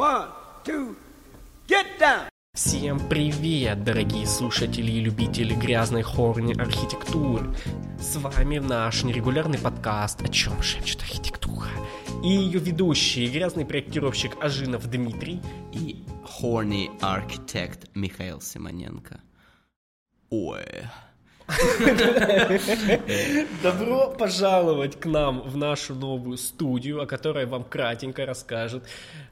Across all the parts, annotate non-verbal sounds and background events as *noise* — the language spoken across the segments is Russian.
One, two, get down! Всем привет, дорогие слушатели и любители грязной хорни архитектуры. С вами наш нерегулярный подкаст «О чем шепчет архитектура». И ее ведущий, грязный проектировщик Ажинов Дмитрий и horny architect Михаил Симоненко. Ой. *laughs* Добро пожаловать к нам в нашу новую студию, о которой вам кратенько расскажет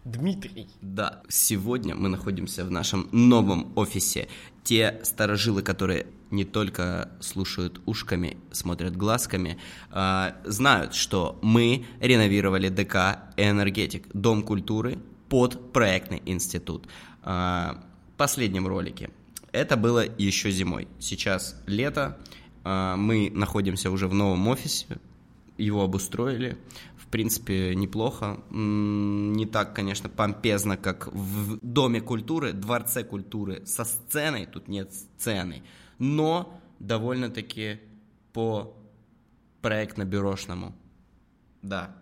Дмитрий. Да, сегодня мы находимся в нашем новом офисе. Те старожилы, которые не только слушают ушками, смотрят глазками, э, знают, что мы реновировали ДК «Энергетик», Дом культуры под проектный институт. Э, в последнем ролике это было еще зимой. Сейчас лето, а, мы находимся уже в новом офисе, его обустроили. В принципе, неплохо. Не так, конечно, помпезно, как в Доме культуры, Дворце культуры со сценой. Тут нет сцены. Но довольно-таки по проектно-бюрошному. Да,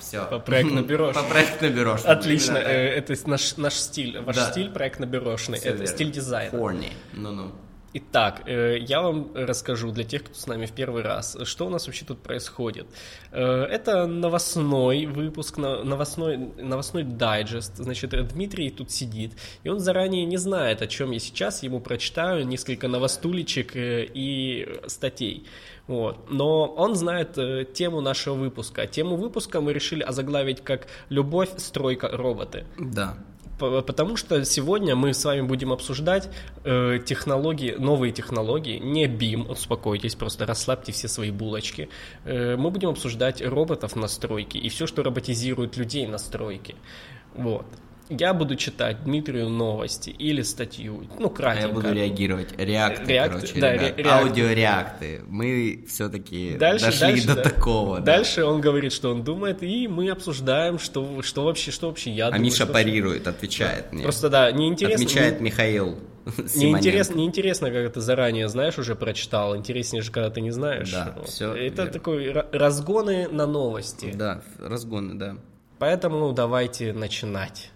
все. По проектно-бюрошному. По проектно-бюрошному. Отлично, э, это наш, наш стиль. Ваш Да. стиль проектно-бюрошный, Всё это верно. стиль дизайна. Horny. Ну-ну. Итак, э, я вам расскажу для тех, кто с нами в первый раз, что у нас вообще тут происходит. Э, Это новостной выпуск, новостной, новостной дайджест. Значит, э, Дмитрий тут сидит, и он заранее не знает, о чем я сейчас ему прочитаю несколько новостулечек и статей. Вот. Но он знает тему нашего выпуска. Тему выпуска мы решили озаглавить как «Любовь, стройка, роботы». Да. Потому что сегодня мы с вами будем обсуждать э, технологии, новые технологии, не BIM, успокойтесь, просто расслабьте все свои булочки. Э, мы будем обсуждать роботов на стройке и все, что роботизирует людей на стройке. Вот. Я буду читать Дмитрию новости или статью, ну, А кратенько. я буду реагировать. Реакты, Реакты, короче, да, ребят. ре- реакты. Аудиореакты. Мы все-таки Дальше, дошли дальше, до да. такого. да. Дальше он говорит, что он думает, и мы обсуждаем, что, что вообще, что вообще я А думаю. Миша что вообще- парирует, отвечает мне. Просто да, неинтересно. Отмечает не- Михаил *laughs* Неинтересно, неинтересно, как ты заранее знаешь, уже прочитал. Интереснее же, когда ты не знаешь. Да, Вот. всё Это верно. такой ра- разгоны на новости. Да, разгоны, да. Поэтому давайте начинать.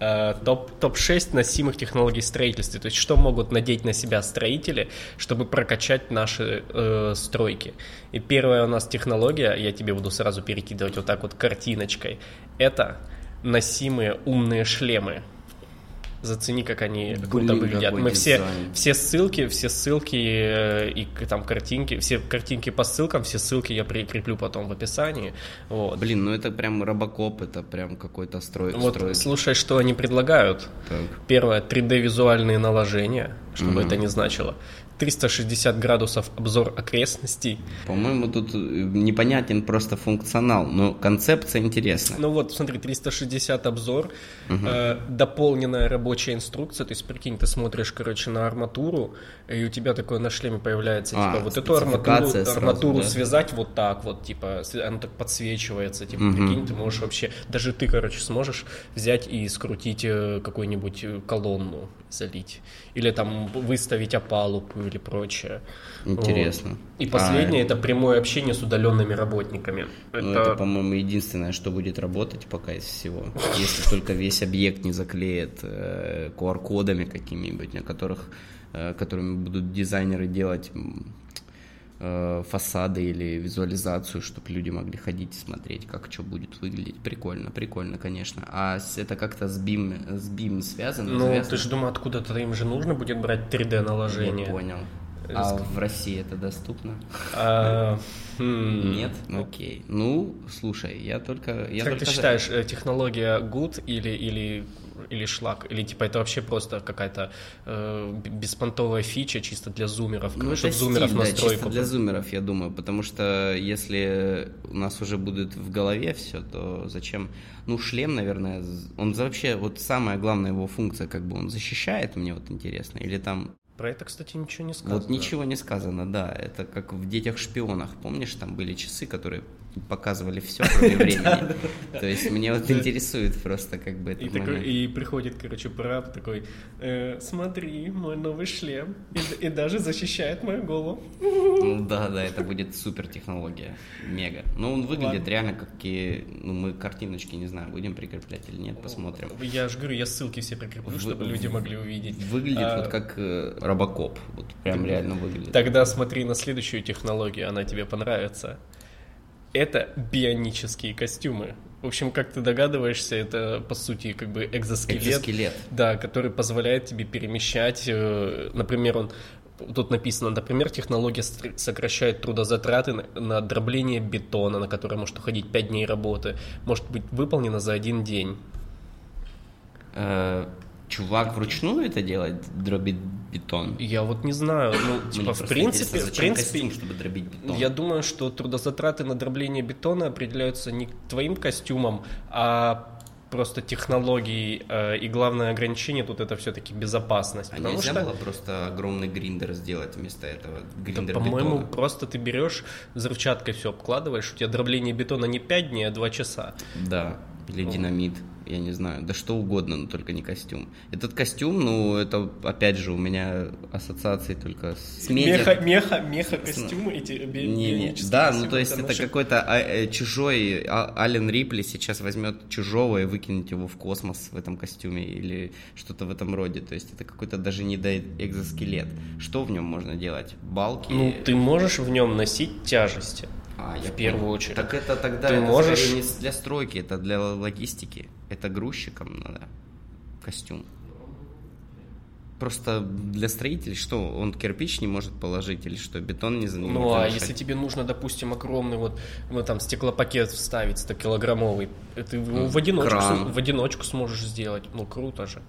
Э, Топ, топ-6 носимых технологий в строительстве. То есть, что могут надеть на себя строители, чтобы прокачать наши э, стройки. И первая у нас технология, я тебе буду сразу перекидывать вот так вот картиночкой, это носимые умные шлемы. Зацени, как они круто Блин, выглядят. какой Мы все, дизайн. все ссылки, все ссылки э, и там картинки, все картинки по ссылкам, все ссылки я прикреплю потом в описании. Вот. Блин, ну это прям робокоп, это прям какой-то строй. Вот стройки. слушай, что они предлагают. Так. Первое, 3D-визуальные наложения, что бы Мгм. это ни значило. 360 градусов обзор окрестностей. По-моему, тут э, непонятен просто функционал, но концепция интересная. Ну вот, смотри, 360 обзор, э, дополненная рабочая инструкция, то есть, прикинь, ты смотришь, короче, на арматуру, и у тебя такое на шлеме появляется, А, типа, вот эту арматуру, сразу, арматуру да? связать вот так вот, типа, она так подсвечивается, типа, Мгм. прикинь, ты можешь вообще, даже ты, короче, сможешь взять и скрутить э, какую-нибудь э, колонну, залить, или там выставить опалубку или прочее. Интересно. Вот. И А, последнее, это прямое общение с удаленными работниками. Ну, это, по-моему, единственное, что будет работать пока из всего. Если только весь объект не заклеят э, QR-кодами какими-нибудь, на которых, э, которыми будут дизайнеры делать э, фасады или визуализацию, чтобы люди могли ходить и смотреть, как что будет выглядеть. Прикольно, прикольно, конечно. А это как-то с BIM, с BIM связано? Ну, завязано? ты же думаю, откуда-то им же нужно будет брать 3D-наложение. Я понял. А в России это доступно? А, *laughs* хм. Нет? Окей. Ну, слушай, я только... Я Как только ты считаешь, э, технология good или, или, или шлак? Или типа это вообще просто какая-то э, беспонтовая фича чисто для зумеров? Ну, чтобы зумеров да, настройку. чисто для зумеров, я думаю, потому что если у нас уже будет в голове все, то зачем? Ну, шлем, наверное, он вообще, вот самая главная его функция, как бы он защищает, мне вот интересно, или там, Про это, кстати, ничего не сказано. вот ничего не сказано, да, это как в «Детях-шпионах», помнишь, там были часы, которые показывали все, кроме *laughs* времени. То есть мне вот интересует просто как бы этот момент. и приходит, короче, прораб такой, «Э, смотри, мой новый шлем, и, даже защищает мою голову. Ну да, да, это будет супер технология, мега. Ну он выглядит реально как и, ну мы картиночки, не знаю, будем прикреплять или нет, посмотрим. Я же говорю, я ссылки все прикреплю, чтобы люди могли увидеть. Выглядит А, вот как э, робокоп, вот прям реально выглядит. Тогда смотри на следующую технологию, она тебе понравится. Это бионические костюмы. В общем, как ты догадываешься, это по сути как бы экзоскелет. Экзоскелет. Да, который позволяет тебе перемещать, э, например, он Тут написано, например, технология сокращает трудозатраты на, на дробление бетона, на которое может уходить 5 дней работы, может быть выполнена за один день. Чувак вручную это делает, дробит бетон? Я вот не знаю, ну, типа, в принципе, в принципе, костюм, чтобы дробить бетон? Я думаю, что трудозатраты на дробление бетона определяются не твоим костюмом, а просто технологией. э, И главное ограничение тут это все-таки безопасность. А потому нельзя что, было просто огромный гриндер сделать вместо этого? да, Гриндер по-моему, бетона? просто ты берешь взрывчаткой все обкладываешь, у тебя дробление бетона не 5 дней, а 2 часа. Да, или динамит, я не знаю, да что угодно, но только не костюм. Этот костюм, ну, это, опять же, у меня ассоциации только с медиа. Меха, меха, меха костюмы эти би- Не, не, да, костюмы, ну то есть это наши- какой-то а, э, чужой а- Ален Рипли сейчас возьмет чужого и выкинет его в космос в этом костюме или что-то в этом роде. То есть это какой-то даже не до экзоскелет. Что в нем можно делать? Балки? Ну, ты можешь в нем носить тяжести. А, я в первую понял. очередь. Так это тогда Ты это можешь- не для стройки, это для логистики. Это грузчикам надо костюм. Просто для строителей что? Он кирпич не может положить или что? Бетон не за не Ну, а если тебе нужно, допустим, огромный вот, ну, там, стеклопакет вставить 100-килограммовый, ты его в одиночку, кран. в одиночку сможешь сделать. Ну, круто же.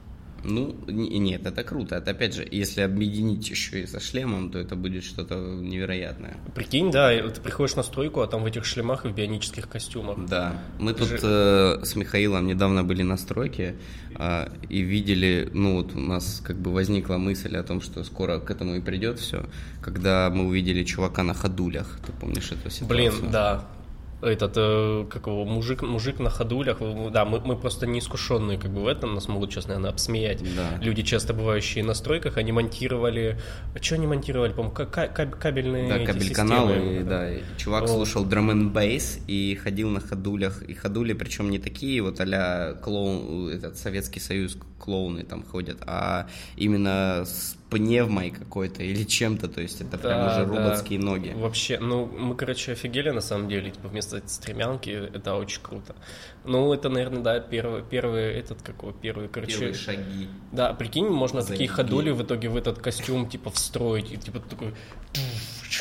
Ну, не- нет, это круто. Это опять же, если объединить еще и со шлемом, то это будет что-то невероятное. Прикинь, да, ты приходишь на стройку, а там в этих шлемах и в бионических костюмах. Да, мы тут Же- э, с Михаилом недавно были на стройке а, и видели, ну вот у нас как бы возникла мысль о том, что скоро к этому и придет все, когда мы увидели чувака на ходулях. Ты помнишь эту ситуацию? Блин, да. Этот, э, как его, мужик, мужик на ходулях, э, да, мы, мы просто неискушенные как бы в этом, нас могут сейчас, наверное, обсмеять. Да. Люди, часто бывающие на стройках, они монтировали, что они монтировали, по-моему, ка- ка- каб- кабельные Да, кабель-каналы, да, и чувак Вот. слушал drum and bass и ходил на ходулях, и ходули, причем не такие вот а клоун, этот Советский Союз клоуны там ходят, а именно с пневмой какой-то или чем-то, то есть это прям Да, уже да. роботские ноги. Вообще, ну, мы, короче, офигели на самом деле, типа, вместо этой стремянки, это очень круто. Ну, это, наверное, да, первый, первый этот, какой, первый, короче... Первые шаги. Да, прикинь, можно такие Забеги. ходули в итоге в этот костюм, типа, встроить, и, типа, такой,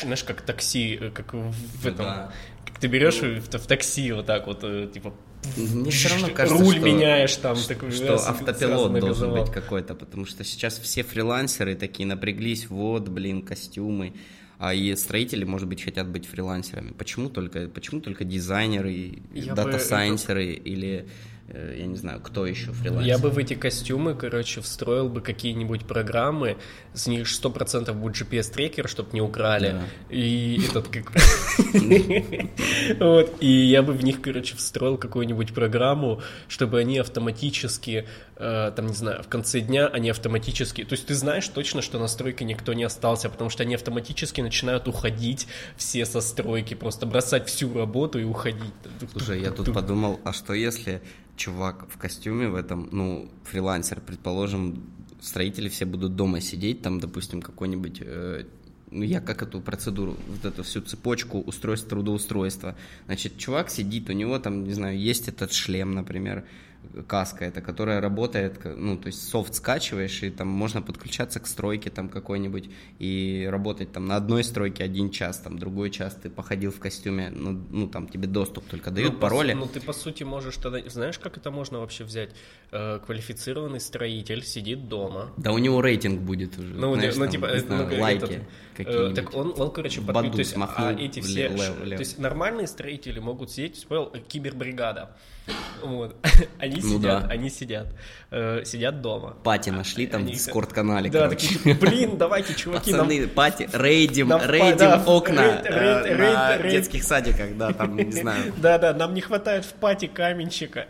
знаешь, как такси, э, как в этом... Да. Как ты берешь и в, в такси вот так вот, э, типа, Мне все равно кажется, руль что- меняешь там, такой, что раз, автопилот должен нагазовал. быть какой-то, потому что сейчас все фрилансеры такие напряглись, вот, блин, костюмы, а и строители, может быть, хотят быть фрилансерами. Почему только, почему только дизайнеры, Я бы дата-сайенсеры или, я не знаю, кто еще фрилансер? Я бы в эти костюмы, короче, встроил бы какие-нибудь программы, с них 100% будет GPS-трекер, чтобы не украли, Да. и *laughs* этот как... *laughs* Вот, и я бы в них, короче, встроил какую-нибудь программу, чтобы они автоматически, э, там, не знаю, в конце дня они автоматически... То есть ты знаешь точно, что на стройке никто не остался, потому что они автоматически начинают уходить все со стройки, просто бросать всю работу и уходить. Слушай, я тут подумал, а что если чувак в костюме в этом, ну, фрилансер, предположим, строители все будут дома сидеть, там, допустим, какой-нибудь, э, ну, я как эту процедуру, вот эту всю цепочку устройств трудоустройства. Значит, чувак сидит, у него там, не знаю, есть этот шлем, например, каска эта, которая работает, ну, то есть софт скачиваешь, и там можно подключаться к стройке там какой-нибудь и работать там на одной стройке один час, там другой час ты походил в костюме, ну, ну там тебе доступ только дают Ну, по пароли. су- Ну, ты, по сути, можешь тогда... Знаешь, как это можно вообще взять? Э, квалифицированный строитель сидит дома. Да у него рейтинг будет уже, Ну, знаешь, ну, там, типа, э, ну, лайки этот, какие-нибудь. Так он, он короче, Badoo подключ- то есть, а эти все... влево, ш- влево. То есть, нормальные строители могут сидеть, понял, кибербригада. Вот. *laughs* Они Ну сидят, да. они сидят, э, сидят дома. Party нашли там Они- в Discord-канале, Да, короче. такие, типа, блин, давайте, чуваки, нам Пацаны, party, рейдим, нам рейдим да, окна рейд- э, рейд- на рейд- детских садиках, да, там, не *laughs* знаю. Да-да, нам не хватает в пати каменщика.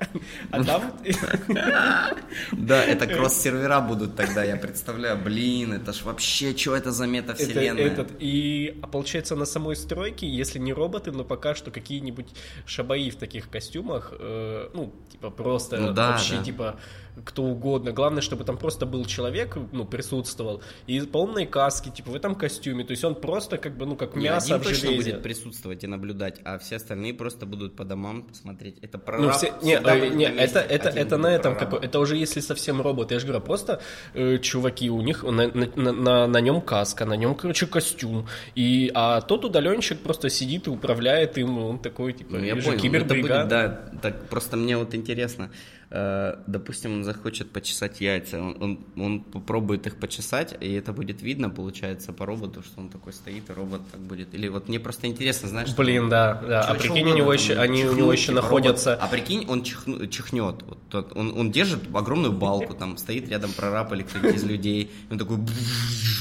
А там... *laughs* Да, это кросс-сервера будут тогда, я представляю. Блин, это ж вообще, что это за метавселенная? Этот, и а получается на самой стройке, если не роботы, но пока что какие-нибудь шабаи в таких костюмах, э, ну, типа просто Ну да, вообще, да. типа, кто угодно. Главное, чтобы там просто был человек, ну, присутствовал, и полной каски, типа, в этом костюме. То есть он просто как бы, ну, как Не, мясо один в точно железе. будет присутствовать и наблюдать, а все остальные просто будут по домам смотреть. Это Ну, прораб все, не, будет не, это, это, это на этом какой, это уже если совсем робот. Я же говорю, просто э, чуваки у них на, на, на, на нем каска, на нем, короче, костюм, и а тот удаленщик просто сидит и управляет им, он такой типа, Ну, я понял, ну, это будет, кибербригада. да, так просто мне вот интересно, допустим, он захочет почесать яйца, он, он, он попробует их почесать, и это будет видно, получается, по роботу, что он такой стоит, и робот так будет. Или вот мне просто интересно, знаешь, что Блин, да, да. Чё- а прикинь, у него еще, они у него еще типа, находятся. робот. А прикинь, он чихну- чихнет. Вот тот- он, он держит огромную балку, там стоит рядом прораб или кто-нибудь из людей. Он такой...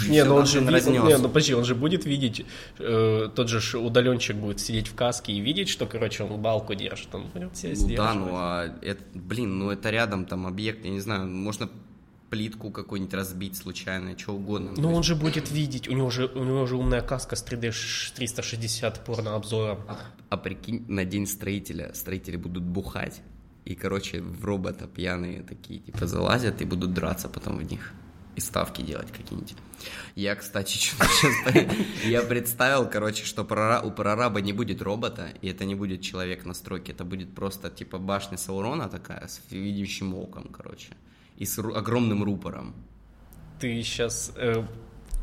Не, ну он же разнес. не, ну подожди, он же будет видеть, э, тот же ж удаленщик будет сидеть в каске и видеть, что, короче, он балку держит, он будет себя Ну да, ну а это, блин, ну это рядом там объект, я не знаю, можно плитку какую-нибудь разбить случайно, что угодно. Ну он же будет видеть, у него же, у него же умная каска с 3D ш- 360 порно-обзором. А, а прикинь, на день строителя строители будут бухать. И, короче, в робота пьяные такие, типа, залазят и будут драться потом в них. И ставки делать какие-нибудь. Я, кстати, *laughs* сейчас... Я представил, короче, что прора- у прораба не будет робота, и это не будет человек на стройке, это будет просто, типа, башня Саурона такая, с видящим оком, короче. И с ру- огромным рупором. Ты сейчас...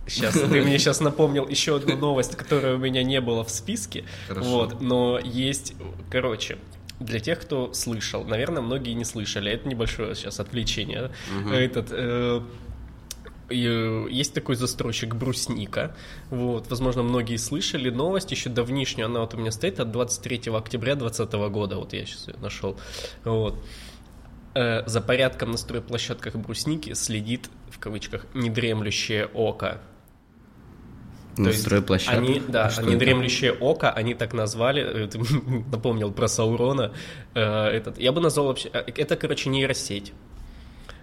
Сейчас ты мне сейчас напомнил еще одну новость, которая у меня не было в списке. Хорошо. Вот, но есть, короче, для тех, кто слышал, наверное, многие не слышали. Это небольшое сейчас отвлечение. Этот э, и, э, есть такой застройщик Брусника. Вот, возможно, многие слышали новость еще давнишнюю. Она вот у меня стоит от 23 октября 2020 года. Вот я сейчас ее нашел. Вот. Э, За порядком на стройплощадках Брусники следит, в кавычках, недремлющее око. То есть стройплощадка. Они, да, А они дремлющее око, они так назвали, э, *laughs* напомнил про Саурона, э, этот, я бы назвал вообще, э, это, короче, нейросеть,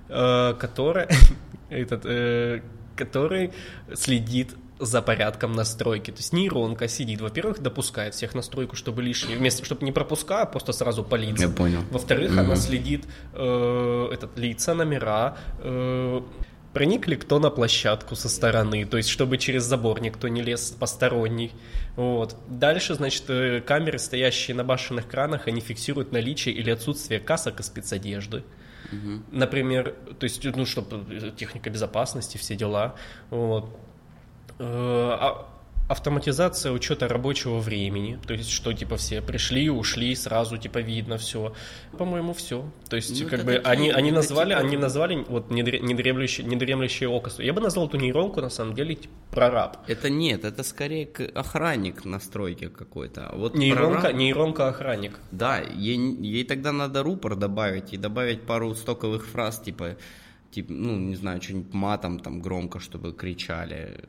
э, которая, *laughs* этот, э, который следит за порядком настройки. То есть нейронка сидит, во-первых, допускает всех настройку, чтобы лишнее, вместо, чтобы не пропуская, а просто сразу палиться. Я понял. Во-вторых, Мгм. она следит э, этот, лица, номера, э, проник ли кто на площадку со стороны, то есть чтобы через забор никто не лез посторонний. Вот. Дальше, значит, э, камеры, стоящие на башенных кранах, они фиксируют наличие или отсутствие касок и спецодежды. Например, то есть, ну, чтобы техника безопасности, все дела. Вот. Э, а- Автоматизация учета рабочего времени, то есть что типа все пришли, ушли, сразу типа видно все. По-моему, все. То есть Ну, как бы такие- они, они это назвали, типа- они назвали вот недре- недремлющее, недремлющее око. Я бы назвал эту нейронку на самом деле типа, прораб. Это нет, это скорее охранник на стройке какой-то. А Вот Нейронка, прораб- нейронка охранник. Да, ей, ей тогда надо рупор добавить и добавить пару стоковых фраз, типа, типа ну, не знаю, что-нибудь матом там громко, чтобы кричали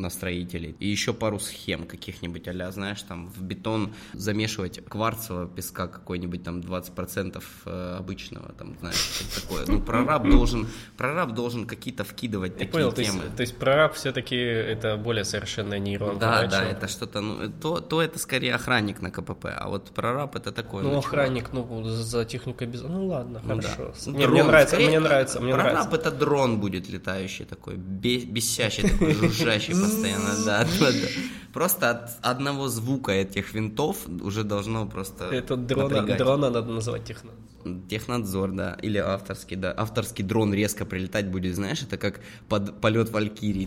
на строителей. И еще пару схем каких-нибудь а знаешь, там в бетон замешивать кварцевого песка какой-нибудь там 20% э, обычного, там, знаешь, такое. Ну, прораб должен, прораб должен какие-то вкидывать Я такие понял, то есть, темы. то есть прораб все-таки это более совершенная нейронка. Да, да, это что-то, ну, то, то это скорее охранник на КПП, а вот прораб это такой. Ну, чувак. охранник, ну, за техникой без... Ну, ладно, Ну, хорошо. да. Не, Дрон, мне нравится, скорее, мне нравится, мне прораб нравится. это дрон будет летающий такой, бе- бесящий такой, жужжащий *laughs* постоянно, да, да, да. Просто от одного звука этих винтов уже должно просто Это дрона, напрягать. дрона надо называть техно. Технадзор, да, или авторский, да. Авторский дрон резко прилетать будет, знаешь, это как под полет Валькирии.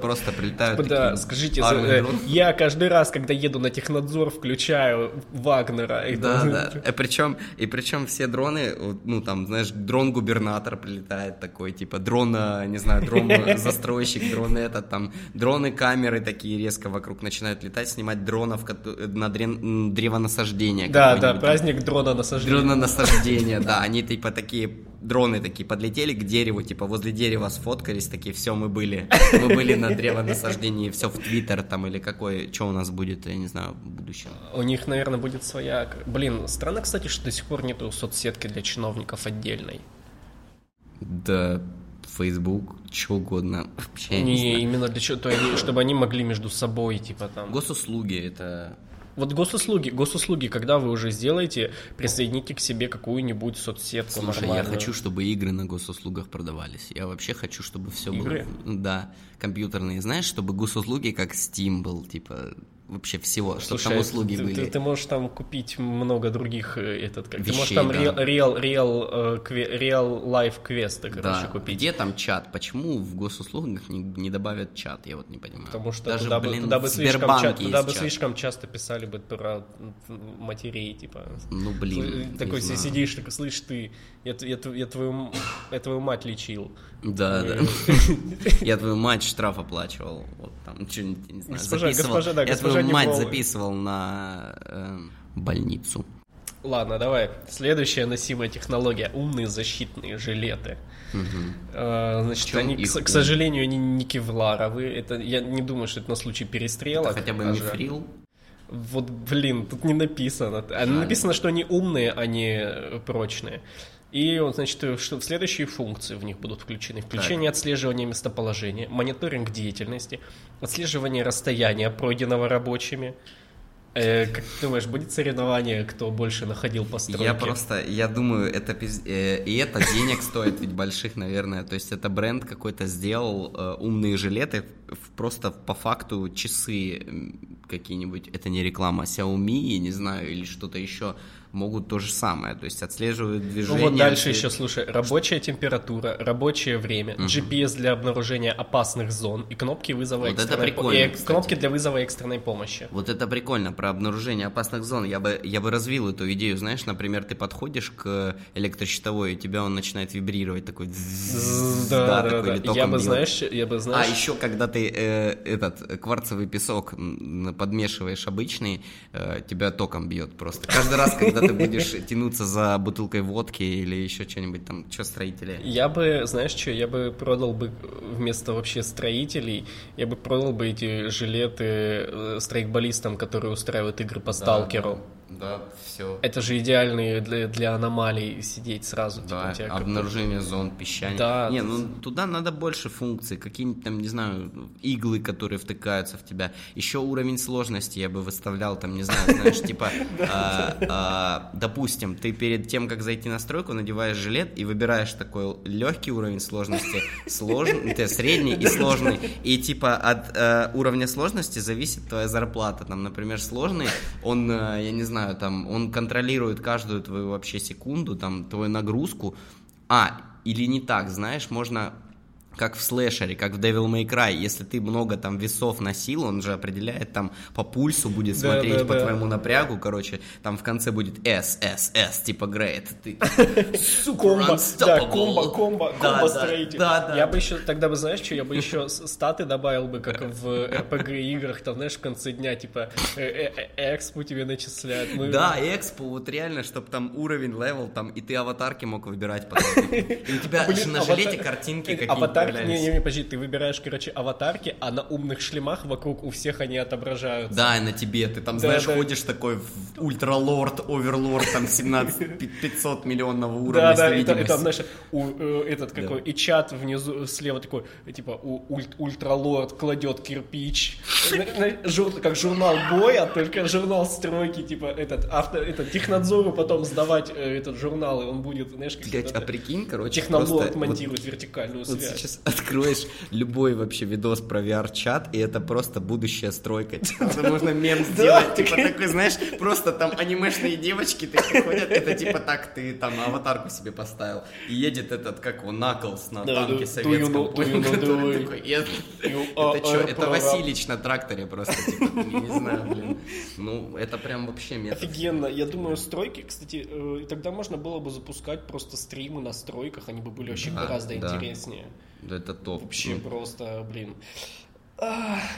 Просто прилетают Типа, Да, скажите, э, я каждый раз, когда еду на технадзор, включаю Вагнера. Да, да. И причем, и причем все дроны, ну там, знаешь, дрон-губернатор прилетает такой, типа дрон, э, не знаю, дрон-застройщик, *laughs* дрон этот, там, дроны-камеры такие резко вокруг начинают летать, снимать дронов на древонасаждение. Да, да, праздник дрона насаждения. Насаждение. Дрононасаждение, да. Они типа такие, дроны такие подлетели к дереву, типа возле дерева сфоткались, такие, все, мы были. Мы были на древонасаждении, все в Твиттер там или какой, что у нас будет, я не знаю, в будущем. У них, наверное, будет своя... Блин, странно, кстати, что до сих пор нету соцсетки для чиновников отдельной. Да, Facebook, что угодно. Вообще, не Не, знаю. именно для чего, то они- чтобы они могли между собой, типа там... Госуслуги это Вот госуслуги, госуслуги, когда вы уже сделаете, присоедините к себе какую-нибудь соцсетку Слушай, я нормальную. хочу, чтобы игры на госуслугах продавались. Я вообще хочу, чтобы все Игры? было. Да, компьютерные. Знаешь, чтобы госуслуги как Steam был, типа вообще всего, чтобы Слушай, там услуги ты, были. Ты, ты можешь там купить много других э, этот, как, ты можешь Вещей, там да. э, кве- real life квесты, короче, да, купить. где там чат? Почему в госуслугах не, не добавят чат? Я вот не понимаю. Потому что Даже, туда, бы, блин, туда, бы слишком, ча- туда бы чат. слишком часто писали бы про матерей, типа. Ну, блин, такой сидишь, такой, слышь, ты, я, я, я твою, я твою мать лечил. Да, Э, да. Я твою мать штраф оплачивал. Вот там что-нибудь, не знаю, записывал. Я твою мать записывал на эм, больницу. Ладно, давай. Следующая носимая технология. Умные защитные жилеты. Э, Значит, они, их к, к сожалению, они не кевларовые. Это, я не думаю, что это на случай перестрелок. Хотя бы даже. мифрил. Вот, блин, тут не написано. А Написано, что они умные, а не э, прочные. И, вот, значит, э, что следующие функции в них будут включены. Включение отслеживания местоположения, мониторинг деятельности, отслеживание расстояния, пройденного рабочими. Э, как ты думаешь, будет соревнование, кто больше находил постройки? Я просто, я думаю, это пиз- э, и это денег стоит ведь больших, наверное. То есть это бренд какой-то сделал э, умные жилеты, просто по факту часы какие-нибудь. Это не реклама Xiaomi, я не знаю, или что-то еще могут то же самое. То есть отслеживают Ну движение. вот дальше еще, слушай, рабочая температура, рабочее время, GPS для обнаружения опасных зон и кнопки вызова Вот это экстренной по- прикольно, и кстати. кнопки для вызова экстренной помощи. Вот это прикольно, про обнаружение опасных зон. Я бы, я бы развил эту идею. Знаешь, например, ты подходишь к электрощитовой, и тебя он начинает вибрировать такой... Да, да, такой, да. Я бы, знаешь, я бы, А знаешь, еще когда ты э, этот кварцевый песок подмешиваешь обычный, э, тебя током бьет просто. Каждый раз, когда ты будешь тянуться за бутылкой водки или еще что-нибудь там, что строители. я бы, знаешь что, я бы продал бы вместо вообще строителей, я бы продал бы эти жилеты э, страйкболистам, которые устраивают игры по сталкеру. Да, все. Это же идеальные для, для аномалий сидеть сразу. типа, Да, у тебя как- обнаружение зон песчания. Да. Не, ну туда надо больше функций, какие-нибудь там, не знаю, иглы, которые втыкаются в тебя. Еще уровень сложности я бы выставлял, там, не знаю, знаешь, *laughs* типа, а, а, допустим, ты перед тем, как зайти на стройку, надеваешь жилет и выбираешь такой легкий уровень сложности, сложный, ты средний и сложный. И типа от э, уровня сложности зависит твоя зарплата. Там, например, сложный, он, э, я не знаю, там, он контролирует каждую твою вообще секунду, там, твою нагрузку. А, или не так, знаешь, можно как в слэшере, как в Devil May Cry, если ты много там весов носил, он же определяет там по пульсу, будет Да, смотреть да, по да. твоему напрягу, короче, там в конце будет S, S, S, типа Great. Ты *laughs* Комбо, да, комбо, комбо, Да, комбо да, строитель. Да, да. Я бы еще, тогда бы, знаешь, что, я бы еще статы добавил бы, как в RPG играх, там, знаешь, в конце дня, типа, э, э, э, экспу тебе начисляют. Да, экспо, вот реально, чтобы там уровень, level, там, и ты аватарки мог выбирать потом. И у тебя *laughs* на жилете картинки какие-то Аватарки, не, не, не, подожди, ты выбираешь, короче, аватарки, а на умных шлемах вокруг у всех они отображаются. Да, и на тебе, ты там, Да, знаешь, да. ходишь такой ultralord, overlord, там 17 *laughs* пи- 500 миллионного уровня Да, да, и, там, и там, знаешь, у, э, этот какой, и чат внизу слева такой, э, типа, у, ульт- ultralord кладет кирпич, жур- как журнал боя, только журнал стройки, типа, этот, авто, этот, технадзору потом сдавать э, этот журнал, и он будет, знаешь, Блять, какие-то... а прикинь, короче, Технолог просто вот- монтирует вертикальную Вот связь. сейчас откроешь любой вообще видос про VR-чат, и это просто будущая стройка. Типа, это можно мем сделать, типа такой, знаешь, просто там анимешные девочки такие ходят, это типа так, ты там аватарку себе поставил, и едет этот, как он, Наклс на танке советском, который the way? такой, «Я- You это что, это Василич на тракторе просто, типа, я не знаю, блин. Ну, это прям вообще метод. Офигенно. Я думаю, стройки, кстати, э, тогда можно было бы запускать просто стримы на стройках, они бы были вообще гораздо да. интереснее. Да, Это топ. Вообще Ну, просто, блин.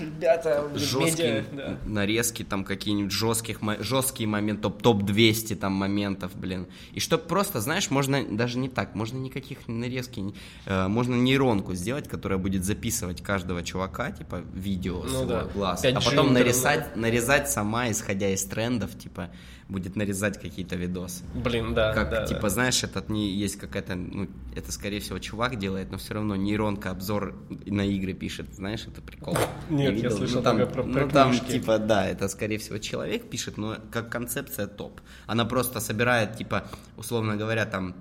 Ребята, жесткие медиа, да. нарезки, там какие-нибудь жестких, жесткие моменты, топ, топ-200 там моментов, блин. И чтоб просто, знаешь, можно даже не так, можно никаких нарезки, э, можно нейронку сделать, которая будет записывать каждого чувака, типа, видео с Ну его да. глаз, 5G а потом нарезать, нарезать сама, исходя из трендов, типа, будет нарезать какие-то видосы. Блин, да, Как, да, типа, да. знаешь, этот не есть какая-то, ну, это, скорее всего, чувак делает, но все равно нейронка обзор на игры пишет, знаешь, это прикол. Нет, Не я видел? слышал ну, там, про- про ну, там, книжки. типа, да, это, скорее всего, человек пишет, но как концепция топ. Она просто собирает, типа, условно говоря, там,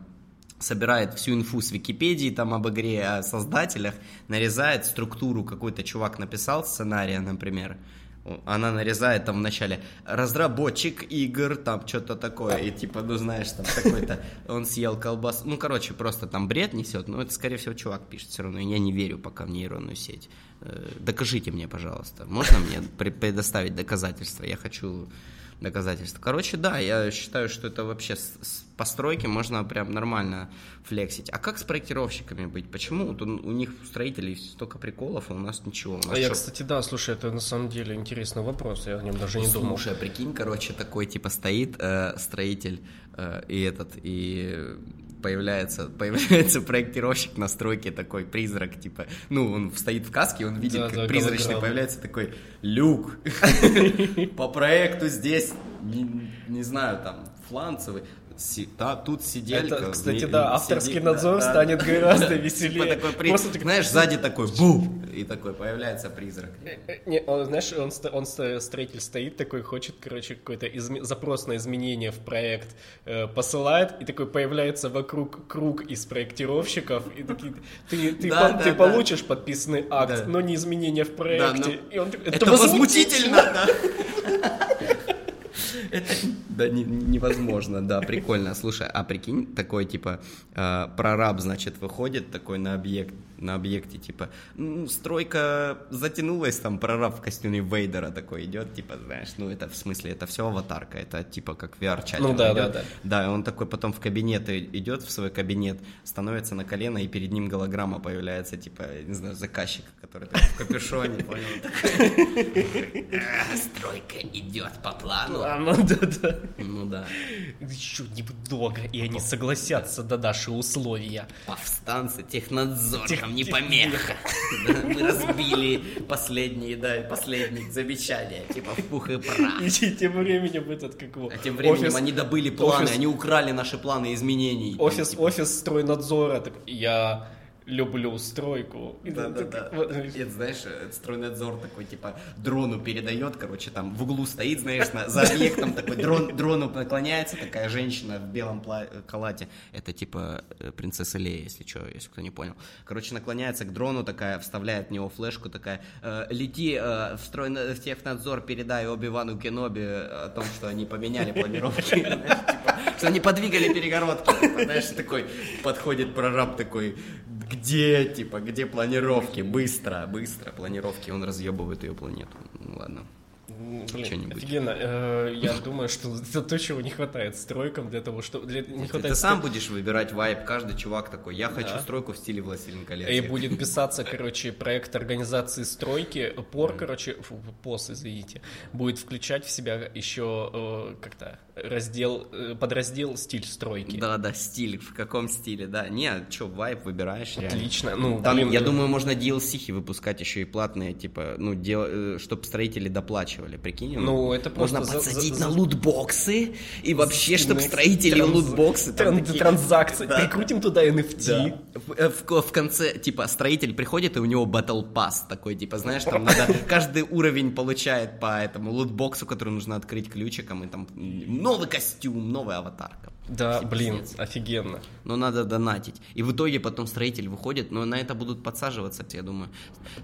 собирает всю инфу с Википедии там об игре, о создателях, нарезает структуру, какой-то чувак написал сценария, например, она нарезает там в начале разработчик игр, там что-то такое, и типа, ну знаешь, там такой-то, *laughs* он съел колбасу, ну короче, просто там бред несет, но это скорее всего чувак пишет все равно, я не верю пока в нейронную сеть. Э, Докажите мне, пожалуйста, можно мне пре- предоставить доказательства, я хочу доказательства. Короче, да, я считаю, что это вообще постройки можно прям нормально флексить. А как с проектировщиками быть? Почему вот у них у строителей столько приколов, а у нас ничего? У нас А я, кстати, да, слушай, это на самом деле интересный вопрос, я о нем даже не думал. Слушай, прикинь, короче, такой типа стоит э, строитель э, и этот, и появляется, *laughs* появляется проектировщик на стройке, такой призрак, типа, ну, он стоит в каске, он видит, Да, как да, призрачный голограмма. появляется такой, люк, *laughs* *laughs* по проекту здесь, не, не знаю, там, фланцевый, Си- да, тут сиделька. Это, кстати, ми- да, авторский сиди- надзор да, да. станет гораздо Типа веселее. такой при- Просто Знаешь, сзади такой бу, и такой появляется призрак. Э, Не, он, знаешь, он, он строитель стоит такой, хочет, короче, какой-то изме- запрос на изменение в проект э, посылает, и такой появляется вокруг круг из проектировщиков, и такие, ты, ты, Да, по- да, ты да. получишь подписанный акт, Да. но не изменения в Да, проекте. но И он такой, это, возмутительно, да. *laughs* Это да, не- невозможно, да, прикольно. Слушай, а прикинь, такой типа э, прораб, значит, выходит такой на объект, на объекте, типа, «М, стройка затянулась, там прораб в костюме Вейдера такой идет, типа, знаешь, ну это в смысле, это все аватарка, это типа как VR-чатер. Ну да, идет. да, да. Да, и он такой потом в кабинет идет, в свой кабинет, становится на колено, и перед ним голограмма появляется, типа, не знаю, заказчик, который в капюшоне, понял? *laughs* «А, *laughs* Стройка идет по плану. А, ну *laughs* да-да. Ну да. Еще немного, и они согласятся на наши условия. Повстанцы, технадзор, Тех- не помеха. *laughs* Да, Мы разбили последние, да, последние замечания, типа в пух и прах. И тем временем этот, как его, А тем временем они добыли планы, они украли наши планы изменений. Офис, типа, офис стройнадзора, так, я люблю стройку. Да, да, да. вот, Это, знаешь, э, стройнадзор такой, типа, дрону передает, короче, там в углу стоит, знаешь, на- за объектом такой дрон, дрону наклоняется такая женщина в белом пла- э, халате. Это типа э, принцесса Лея, если что, если кто не понял. Короче, наклоняется к дрону такая, вставляет в него флешку такая, э, лети э, в, стройна- в технадзор, передай Оби-Вану Кеноби о том, что они поменяли планировки, *laughs* типа, что они подвигали перегородки, знаешь, такой подходит прораб такой, где, типа, где планировки, быстро, быстро, планировки, он разъебывает ее планету, ну ладно. Блин, офигенно. Э, Я думаю, что *laughs* это то, чего не хватает стройкам для того, что... Для... Не Ты, хватает сам строй- будешь выбирать вайп, каждый чувак такой, я хочу Да. стройку в стиле Властелин колец. И будет *laughs* писаться, короче, проект организации стройки, ПОР, короче, фу, ПОС, извините, будет включать в себя еще э, как-то раздел, э, подраздел стиль стройки. Да, да, стиль, в каком стиле, да. Не, что, вайп выбираешь, реально. Отлично. Ну, Там, блин, я э, думаю, можно DLC выпускать еще и платные, типа, ну, дел... чтобы строители доплачивали, прикинь? Ну, это Можно просто за- подсадить за- на за- лутбоксы, и вообще, чтобы строители транз- лутбоксы... тран- такие- Транзакции. Да. Прикрутим туда NFT. В, э, в- в конце, типа, строитель приходит, и у него Battle Pass такой, типа, знаешь, там надо, *laughs* каждый уровень получает по этому лутбоксу, который нужно открыть ключиком, и там новый костюм, новая аватарка. Да, Вообще блин, пиздец. офигенно. Но надо донатить. И в итоге потом строитель выходит, но на это будут подсаживаться, я думаю.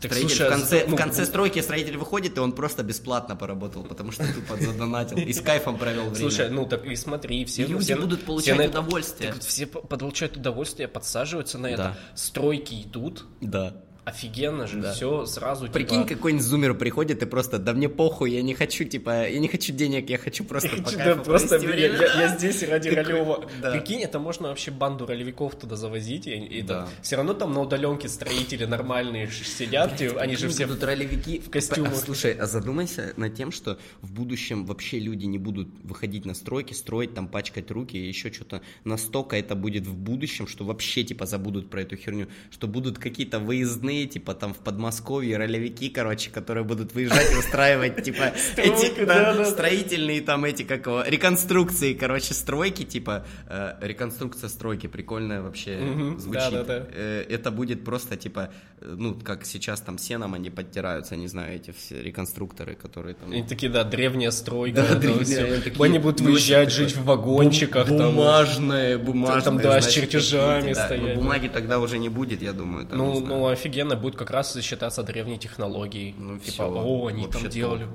Так, строитель слушай, в, а конце, ну, в конце ну- стройки строитель выходит, и он просто бесплатно поработал, потому что тупо задонатил. И с кайфом провел время. Слушай, ну так и смотри, все, люди все- будут все получать удовольствие. так все по- получают удовольствие, подсаживаются на это, Да. стройки идут, Да. Офигенно же, все сразу. Прикинь, типа... какой-нибудь зумер приходит и просто, да мне похуй, я не хочу, типа, я не хочу денег, я хочу просто по Да, кайфу просто провести я, время». я- я здесь ради ролевого. да. Прикинь, это можно вообще банду ролевиков туда завозить. И, и Да. все равно там на удаленке строители нормальные сидят, и они же все будут ролевики в костюмах. А, Слушай, а задумайся над тем, что в будущем вообще люди не будут выходить на стройки, строить, там, пачкать руки и еще что-то. Настолько это будет в будущем, что вообще, типа, забудут про эту херню. Что будут какие-то выездные, типа, там, в Подмосковье, ролевики, короче, которые будут выезжать и устраивать, типа, *laughs* эти, строительные, там, эти, как его, реконструкции, короче, стройки, типа, э, реконструкция стройки, прикольная вообще звучит. Э, это будет просто типа, ну, как сейчас там сеном они подтираются, не знаю, эти все реконструкторы, которые там... Они такие, да, древняя стройка. Да, древняя, такие, Они будут ну, выезжать, очень жить в вагончиках. там. Бумажные, бумажные. Там, да, с значит, чертежами какие-то, да. стоять, Ну, да. бумаги тогда уже не будет, я думаю. там, Ну, ну, офигенно, будет как раз считаться древней технологией. Ну, типа, всё, о, они там делали.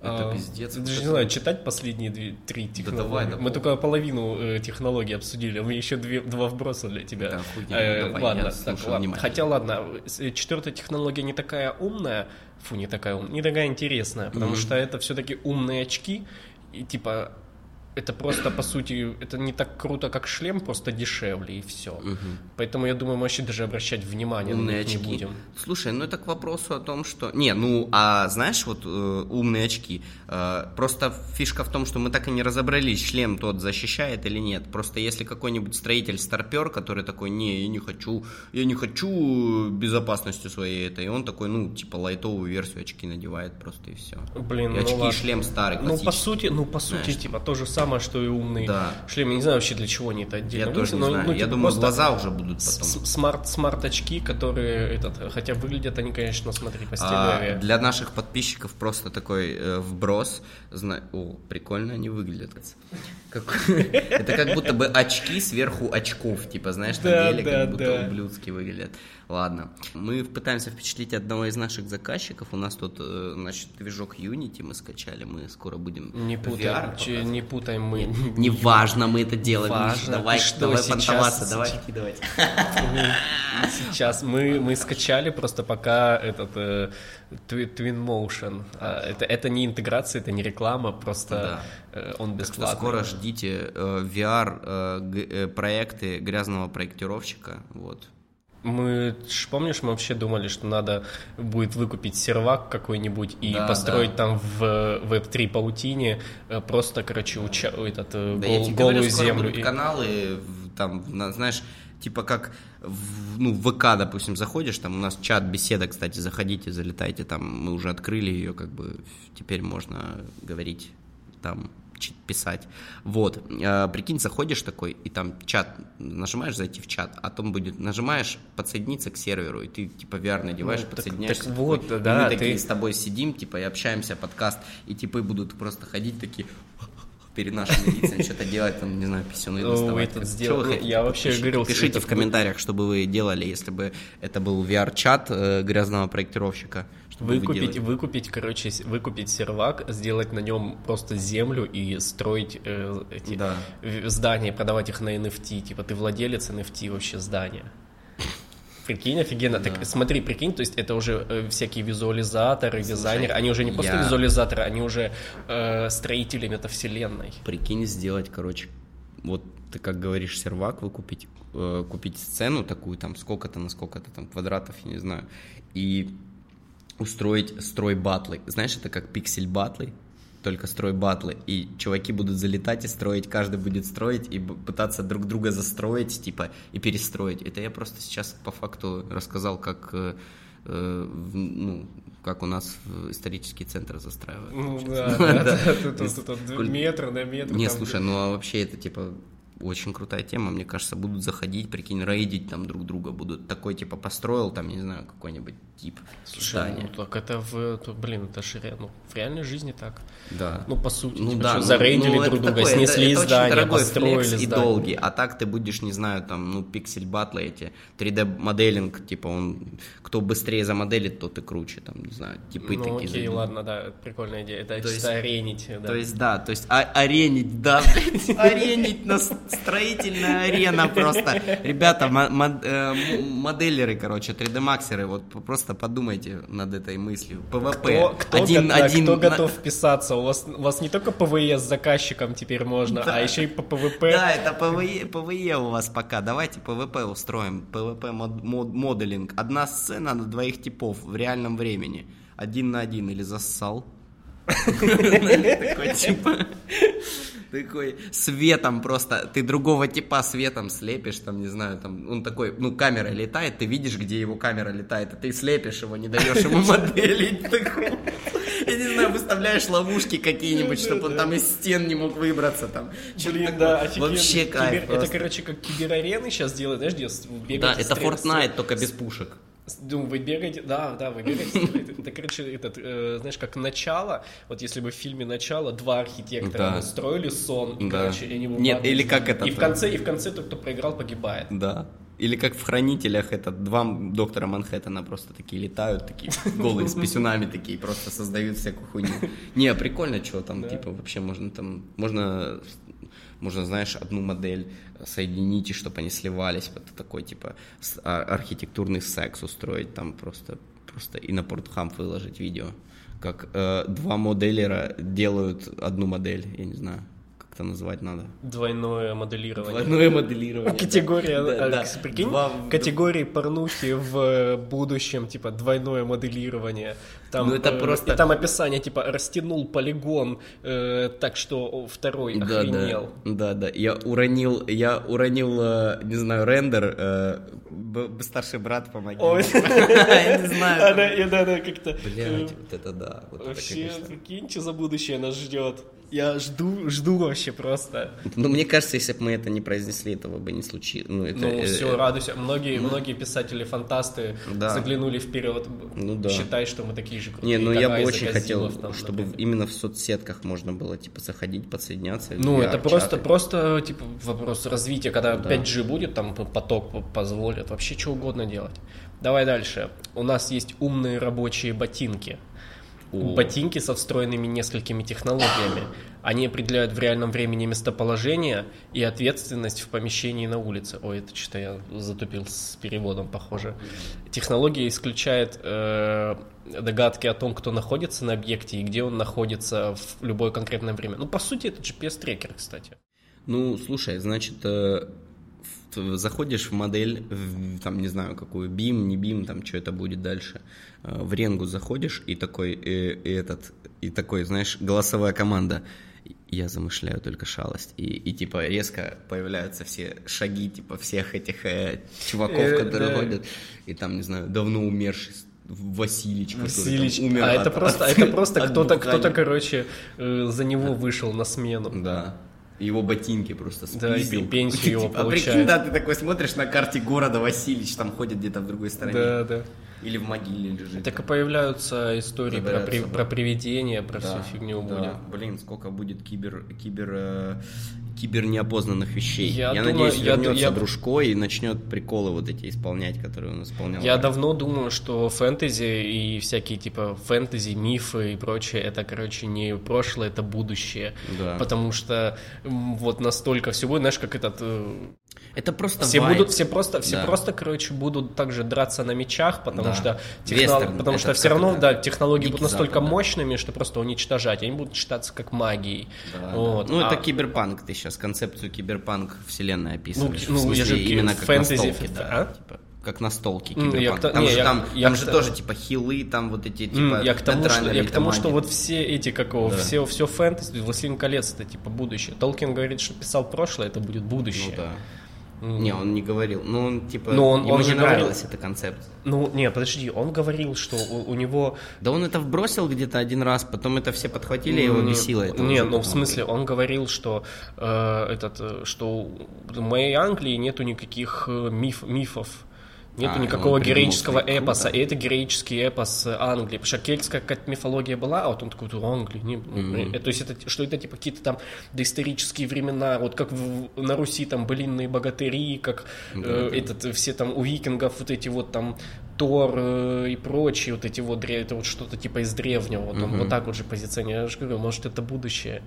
Это А, пиздец, Даже вот не знаю, читать последние две, три технологии. давай, да Мы только половину э, технологий обсудили, мы еще две, два вброса для тебя. Да, хуйня, Э, давай, ладно, я так, ладно. Хотя ладно, с- четвертая технология не такая умная, фу, не такая умная, не такая интересная, потому что это все-таки умные очки, и типа это просто, по сути, это не так круто, как шлем, просто дешевле, и все. Поэтому, я думаю, мы вообще даже обращать внимание на Умные них очки. не будем. Слушай, ну это к вопросу о том, что... Не, ну, а знаешь, вот э, умные очки, э, просто фишка в том, что мы так и не разобрались, шлем тот защищает или нет. Просто если какой-нибудь строитель старпер, который такой, не, я не хочу, я не хочу безопасностью своей этой, он такой, ну, типа, лайтовую версию очки надевает просто и все. Блин, и ну очки, и ладно. шлем старый, Ну, по сути, ну, по сути, Знаешь, типа, то же самое, что и умный Да. шлем. Я не знаю вообще, для чего они это отдельно. Я тоже не но, знаю, ну, я типа, думаю, просто глаза уже будут потом. Смарт, смарт-очки, которые, этот, хотя выглядят они, конечно, смотри, по А, для наших подписчиков просто такой э, вброс. Зна- О, прикольно они выглядят. Как- *laughs* Это как будто бы очки сверху очков, типа, знаешь, на Да, деле, да, как будто да. ублюдски выглядят. Ладно. Мы пытаемся впечатлить одного из наших заказчиков. У нас тут, э, значит, движок Unity мы скачали. Мы скоро будем Не VR путаем, че- не путаем мы. Неважно, мы это делаем. Важно. Давай, что, давай сейчас- понтоваться, давай *laughs* сейчас- мы, мы скачали просто пока этот э, Twin Motion. А, Это, это не интеграция, это не реклама, просто э, он Так что бесплатный. скоро ждите э, VR э, грязного проектировщика. Вот. Мы, помнишь, мы вообще думали, что надо будет выкупить сервак какой-нибудь и Да, построить да. там в Web3 паутине просто, короче, уча- этот, Да гол- я тебе голую говорю, скоро землю. будут И- каналы, там, на- знаешь, типа как в, ну, в ВК, допустим, заходишь, там у нас чат беседа, кстати, заходите, залетайте, там мы уже открыли ее, как бы теперь можно говорить там писать. Вот. А, прикинь, заходишь такой, и там чат, нажимаешь зайти в чат, а там будет, нажимаешь подсоединиться к серверу, и ты типа VR надеваешь, Ну, так- подсоединяешься. так такой, вот, и да, мы такие ты- с тобой сидим, типа, и общаемся, подкаст, и типы будут просто ходить такие, перед нашими лицами что-то делать, там, не знаю, писюны доставать. этот сделал- ну, я вообще говорил, Пишите в комментариях, что бы вы делали, если бы это был VR-чат э, грязного проектировщика. Выкупить, выкупить, короче, выкупить сервак, сделать на нем просто землю и строить э, эти здания, продавать их на NFT. Типа ты владелец NFT вообще здания. Прикинь, офигенно. Так смотри, прикинь, то есть это уже э, всякие визуализаторы, дизайнеры, они уже не просто я- визуализаторы, они уже э, строители метавселенной. Прикинь, сделать, короче, вот ты как говоришь, сервак выкупить, э, купить сцену такую, там, сколько-то на сколько-то там квадратов, я не знаю, и устроить строй батлы. Знаешь, это как пиксель батлы, только строй батлы, и чуваки будут залетать и строить, каждый будет строить и пытаться друг друга застроить, типа, и перестроить. Это я просто сейчас по факту рассказал, как, э, э, ну, как у нас исторический центр застраивают. Ну *laughs* да, да, тут- метр на метр. Не, слушай, ну а вообще это типа очень крутая тема, мне кажется, будут заходить, прикинь, рейдить там друг друга будут. Такой типа построил там, не знаю, какой-нибудь тип Слушай, здания. ну так это в, то, блин, это же ну, в реальной жизни так. Да. Ну, по сути, Ну типа, да, что, ну- зарейдили ну, это друг друга, такое, это- снесли это здание, дорогой построили флекс и здание. долгий, а так ты будешь, не знаю, там, ну, пиксель батлы эти, 3D моделинг, типа он, кто быстрее замоделит, тот и круче, там, не знаю, типы Ну такие. окей, зайдут. ладно, да, это прикольная идея. Это То чисто есть- аренить, да. То есть, да, то есть а- аренить, да, *laughs* аренить на, с- Строительная арена просто. Ребята, э, моделеры, короче, 3D-максеры, вот просто подумайте над этой мыслью. ПВП. Кто, кто, один, го- один кто готов вписаться? У вас, у вас не только PvE с заказчиком теперь можно, а еще и по PvP. Да, это PvE, PvE у вас пока. Давайте PvP устроим. PvP мод- мод- моделинг. Одна сцена на двоих типов в реальном времени. Один на один или зассал. Такой типа... Такой светом просто, ты другого типа светом слепишь, там, не знаю, там, он такой, ну, камера летает, ты видишь, где его камера летает, а ты слепишь его, не даешь ему *laughs* модели. Такой, Я не знаю, выставляешь ловушки какие-нибудь, чтобы он там из стен не мог выбраться, там. Блин, да, офигенно. Вообще кайф Это, короче, как киберарены сейчас делают, знаешь, где Да, бегать и это Fortnite, только без пушек. Ну, вы бегаете, да, да, вы бегаете. *laughs* Это, короче, этот, э, знаешь, как начало. Вот если бы в фильме начало два архитектора Да. устроили сон, и, Да. короче, они Нет, или как это И в там? конце, и в конце тот, кто проиграл, погибает. Да. Или как в «Хранителях» это два доктора Манхэттена просто такие летают, такие голые, с *laughs* писюнами такие, просто создают всякую хуйню. Не, прикольно, что там, типа, вообще можно там, можно, можно, знаешь, одну модель соединить, и чтобы они сливались, вот такой, типа, а- архитектурный секс устроить, там просто, просто и на Портхам выложить видео, как э, два моделера делают одну модель, я не знаю, как это назвать надо. Двойное моделирование. Двойное моделирование. Категория, Да, э, да. прикинь, Два- категории порнухи в будущем, типа двойное моделирование. Там, Ну, это э, просто- там описание, типа, растянул полигон э, так, что второй Да, охренел. да, да, да. Я уронил, я уронил, э, не знаю, рендер. э, б- старший брат, помоги. *laughs* Я не знаю. Да, да, как-то... э, Блядь, вот это да. Вообще, прикинь, что за будущее нас ждет. Я жду, жду вообще просто. Ну, мне кажется, если бы мы это не произнесли, этого бы не случилось. Ну, это, Ну, э, все, радуйся. Многие, многие писатели-фантасты Да. заглянули вперед. Ну да. Считай, что мы такие же крутые. Не, ну я бы очень хотел, там, чтобы например. именно в соцсетках можно было, типа, заходить, подсоединяться. Ну, это VR-чаты. просто, просто, типа, вопрос развития. Когда Да. 5G будет, там поток по- позволит вообще что угодно делать. Давай дальше. У нас есть умные рабочие ботинки. О. Ботинки со встроенными несколькими технологиями. Они определяют в реальном времени местоположение и ответственность в помещении на улице. Ой, это что-то я затупил с переводом, похоже. Технология исключает э, догадки о том, кто находится на объекте и где он находится в любое конкретное время. Ну, по сути, это GPS-трекер, кстати. Ну, слушай, значит, э, заходишь в модель, в, там, не знаю, какую, BIM, не BIM, там, что это будет дальше, э, в ренгу заходишь, и такой, э, и этот, и такой, знаешь, голосовая команда, я замышляю только шалость. И, и типа резко появляются все шаги, типа всех этих э, чуваков, Э, которые да. ходят, и там, не знаю, давно умерший Василич, который Василич. умер а от- это просто, от- *laughs* это просто от кто-то, кто-то, короче, э, за него вышел на смену. Да. Его ботинки просто Да, спиздил. пенсию его *laughs* Типа, А прикинь, получает. да, ты такой смотришь на карте города Васильевич, там ходит где-то в другой стороне. Да, да. Или в могиле лежит. Так и появляются истории про, при- про привидения, про Да, всю фигню да. будет. Блин, сколько будет кибер, кибер, э, кибер неопознанных вещей. Я Я, думаю, надеюсь, я- вернется я- Дружко и начнет приколы вот эти исполнять, которые он исполнял. Я давно думаю, что фэнтези и всякие типа фэнтези, мифы и прочее, это, короче, не прошлое, это будущее. Да. Потому что вот настолько все будет, знаешь, как этот... э, Это просто Все вайб. будут, все просто, все Да. просто, короче, будут также драться на мечах, потому Да. что, техно- Вестерн, потому что все равно, да, технологии Дикий будут настолько Запад, да. мощными, что просто уничтожать, они будут считаться как магией. Да, да. Вот. Ну, А- это киберпанк, ты сейчас концепцию киберпанк вселенной описываешь. Ну, в ну, я смысле, же именно как фэнтези, настолки, да. а? Типа, как настолки М, я киберпанк. то- Там, не, же, я- там, я там к же то- тоже типа хилы, там вот эти типа я к тому, что, я к тому, что вот все эти, как его, все, все фэнтези, Властелин колец, это типа будущее. Толкин говорит, что писал прошлое, это будет будущее. Ну да. Не, он не говорил. Ну, он типа. Ну, он- ему он не говорил- нравилась эта концепция. Ну, не, подожди, он говорил, что у, у него... Да он это вбросил где-то один раз, потом это все подхватили, и его бесило. это Не, ну в смысле, он говорил, что э, этот, э, что в моей Англии нету никаких э, миф, мифов. Нету А, никакого придумал героического свои- эпоса, и это героический эпос э, Англии. Потому что кельтская какая-то мифология была, а вот он такой, «Да, Англии, не, ну, э, то есть это, что это типа какие-то там доисторические времена, вот как в- на Руси там былинные богатыри, как э, этот, все там у викингов вот эти вот там Тор э, и прочие вот эти вот, это вот что-то типа из древнего, вот, он вот так вот же позиционирует. Я же говорю, может это будущее.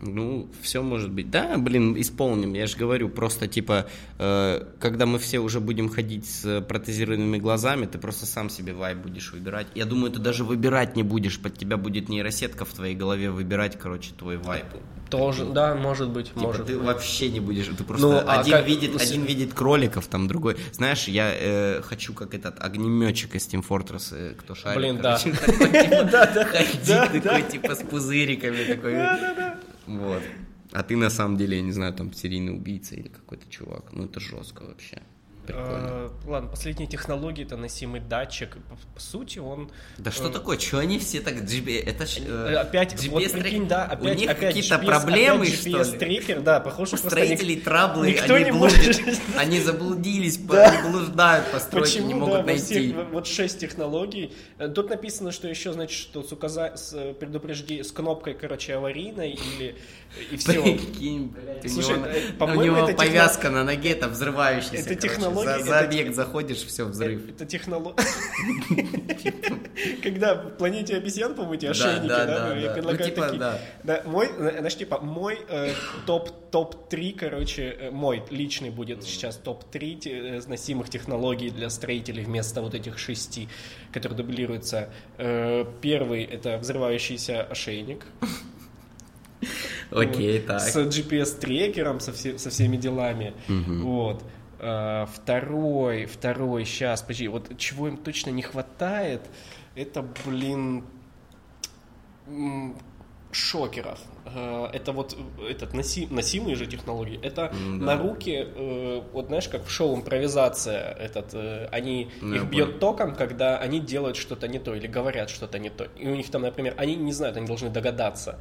Ну, все может быть. Да, блин, исполним. Я же говорю, просто типа, э, когда мы все уже будем ходить с протезированными глазами, ты просто сам себе вайп будешь выбирать. Я думаю, ты даже выбирать не будешь, под тебя будет нейросетка в твоей голове выбирать, короче, твой вайп. Тоже, да, может быть, Типа может ты быть. вообще не будешь, ты просто Ну, а один как- видит, один видит кроликов, там другой. Знаешь, я э, хочу как этот огнеметчик из Team Fortress, э, кто шарит. Блин, да. *laughs* *laughs* ходить да, такой, типа с пузыриками такой. Вот. А ты на самом деле, я не знаю, там серийный убийца или какой-то чувак. Ну это жестко вообще. Прикольно. Э, Ладно, последние технологии это носимый датчик. По, сути, он. Да что э, такое? Что они все так GPS? Это ж, э, Опять, вот GPS прикинь, да, опять, У них какие-то GPS, проблемы, опять что ли? GPS-трекер, да, просто ник- строителей *laughs* траблы, никто они не блудят, может- они заблудились, *laughs* блуждают Почему, не могут найти. вот шесть технологий. Э, Тут написано, что еще, значит, что с, указа... с предупрежди... с кнопкой, короче, аварийной или... И все. Прикинь, блядь, у Слушай, него, э, у него это техно- повязка на ноге, это взрывающаяся. Это короче. технология, За, за это- заходишь, все, взрыв. Это технология. *laughs* Когда в планете обезьян, по-моему, эти ошейники, да, да, да, ну, да. предлагают Ну, типа, такие- да. Мой, э, значит, типа, мой э, топ, топ-3, короче, э, мой личный будет сейчас топ-3 те- э, носимых технологий для строителей вместо вот этих шести, которые дублируются. Э, Первый — это взрывающийся ошейник. *laughs* Окей, так. С GPS-трекером, со, все- со всеми делами. Вот. А, Второй, второй, сейчас, подожди, вот чего им точно не хватает, это, блин, шокеров. Э, Это вот этот носи- носимые же технологии. Это да. на руки, э, вот знаешь, как в шоу импровизация, этот, э, они Ну, их бьет током, когда они делают что-то не то или говорят что-то не то. И у них там, например, они не знают, они должны догадаться.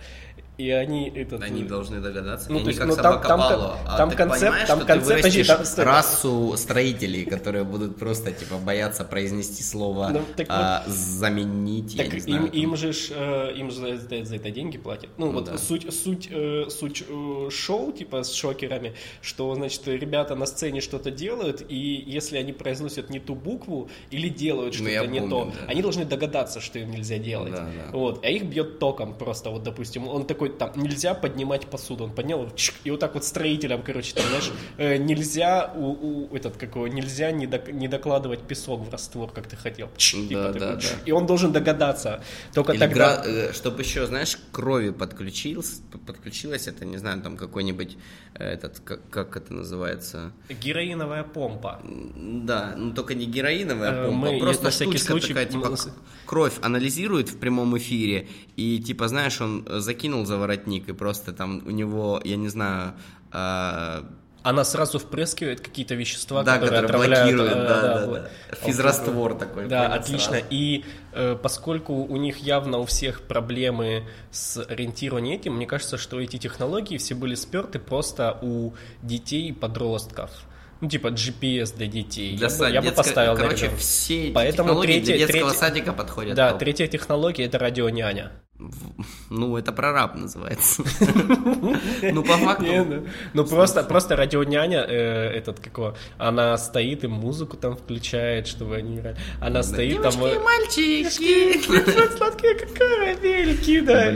И они этот. Они э, должны догадаться. Ну, Ну, то не есть, как ну, там- там кон- а там ты концепт- понимаешь, там что концепт- ты подожди, там- расу строителей, которые будут просто, типа, бояться произнести слово Ну, так а, заменить, я Так не им, знаю. им же ж, э, им же за, за- за это деньги платят. Ну, Ну вот да. суть, суть, э, суть шоу, типа, с шокерами, что, значит, ребята на сцене что-то делают, и если они произносят не ту букву или делают Ну, что-то я не помню, то, да. они должны догадаться, что им нельзя делать. Да, да. Вот, а их бьет током просто, вот, допустим, он такой, там, нельзя поднимать посуду, он поднял, чик, и вот так вот строителям, короче, там, знаешь, э, нельзя, у, у- этот, какого, нельзя не, док- не докладывать песок в раствор, как ты хотел. Чик, Да, типа да, такой, да. чик. И он должен догадаться. Только Или тогда... чтобы еще, знаешь, крови подключилось, подключилось, это, не знаю, там какой-нибудь, э, этот, как, как это называется, Героиновая помпа. Да, ну только не героиновая Э, помпа, мы, а просто на всякий штучка случай, такая, типа кровь анализирует в прямом эфире, и типа, знаешь, он э, закинул за воротник, и просто там у него, я не знаю, а, Она сразу впрыскивает какие-то вещества, да, которые который отравляют. блокирует, э, да, да, вот. да. Физраствор такой. Да, понял, отлично. сразу. И э, поскольку у них явно у всех проблемы с ориентированием этим, мне кажется, что эти технологии все были сперты просто у детей и подростков. Ну, типа GPS для детей. Для я, бы, са- я бы поставил, короче, наверное. все эти Поэтому технологии третья- для детского третья- садика подходят. Да, топ. третья технология это радионяня. Ну, это прораб называется. *laughs* Ну, по факту. ну, Ну просто, просто радионяня, э, этот какого, она стоит и музыку там включает, чтобы они играли. Она стоит там. Девочки *laughs* э, мальчики. Сладкие как карамельки, да.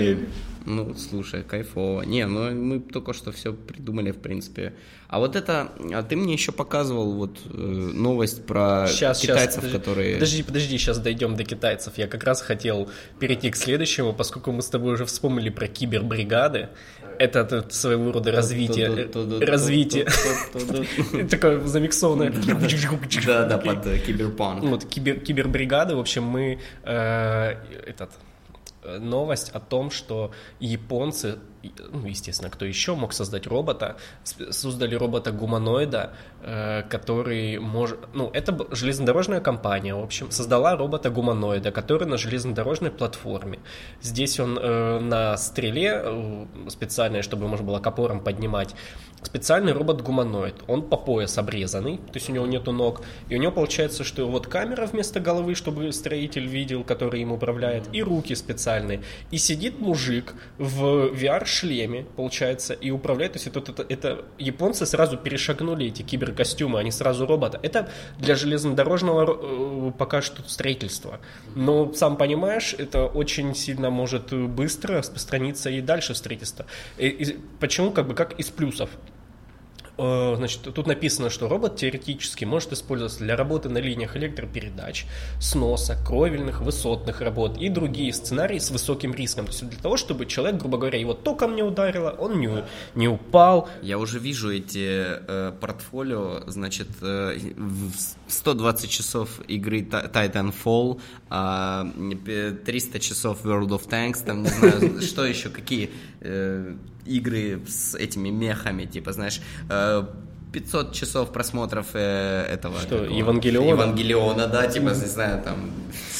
Ну, слушай, кайфово. Не, ну мы только что все придумали, в принципе. А вот это, а ты мне еще показывал вот э, новость про Сейчас, китайцев, сейчас, которые... Подожди, подожди, сейчас дойдем до китайцев. Я как раз хотел перейти к следующему, поскольку мы с тобой уже вспомнили про кибербригады. Это тут своего рода развитие. Развитие. Такое замиксованное. Да, да, под киберпанк. Вот, кибер, кибербригады, в общем, мы этот новость о том, что японцы, ну, естественно, кто еще мог создать робота, создали робота-гуманоида, э, который может... Ну, это железнодорожная компания, в общем, создала робота-гуманоида, который на железнодорожной платформе. Здесь он э, на стреле, э, специальной, чтобы можно было к опорам поднимать, специальный робот-гуманоид. Он по пояс обрезанный, то есть у него нету ног. И у него получается, что вот камера вместо головы, чтобы строитель видел, который им управляет, и руки специальные. И сидит мужик в VR VR-шлеме, получается, и управляет. То есть это, это, это японцы сразу перешагнули эти киберкостюмы, они сразу робота. Это для железнодорожного э, пока что строительства. Но сам понимаешь, это очень сильно может быстро распространиться и дальше строительство. И, и, почему как бы как из плюсов? Э, значит, тут написано, что робот теоретически может использоваться для работы на линиях электропередач, сноса, кровельных, высотных работ и другие сценарии с высоким риском. То есть для того, чтобы человек, грубо говоря, его током не ударило, он не, не упал. Я уже вижу эти э, портфолио, значит, э, 120 часов игры Titanfall, э, 300 часов World of Tanks, там, не знаю, *laughs* что еще, какие э, игры с этими мехами, типа, знаешь, 500 э, часов просмотров э, этого. Что, такого, Евангелиона? Евангелиона, да, типа, не знаю, там,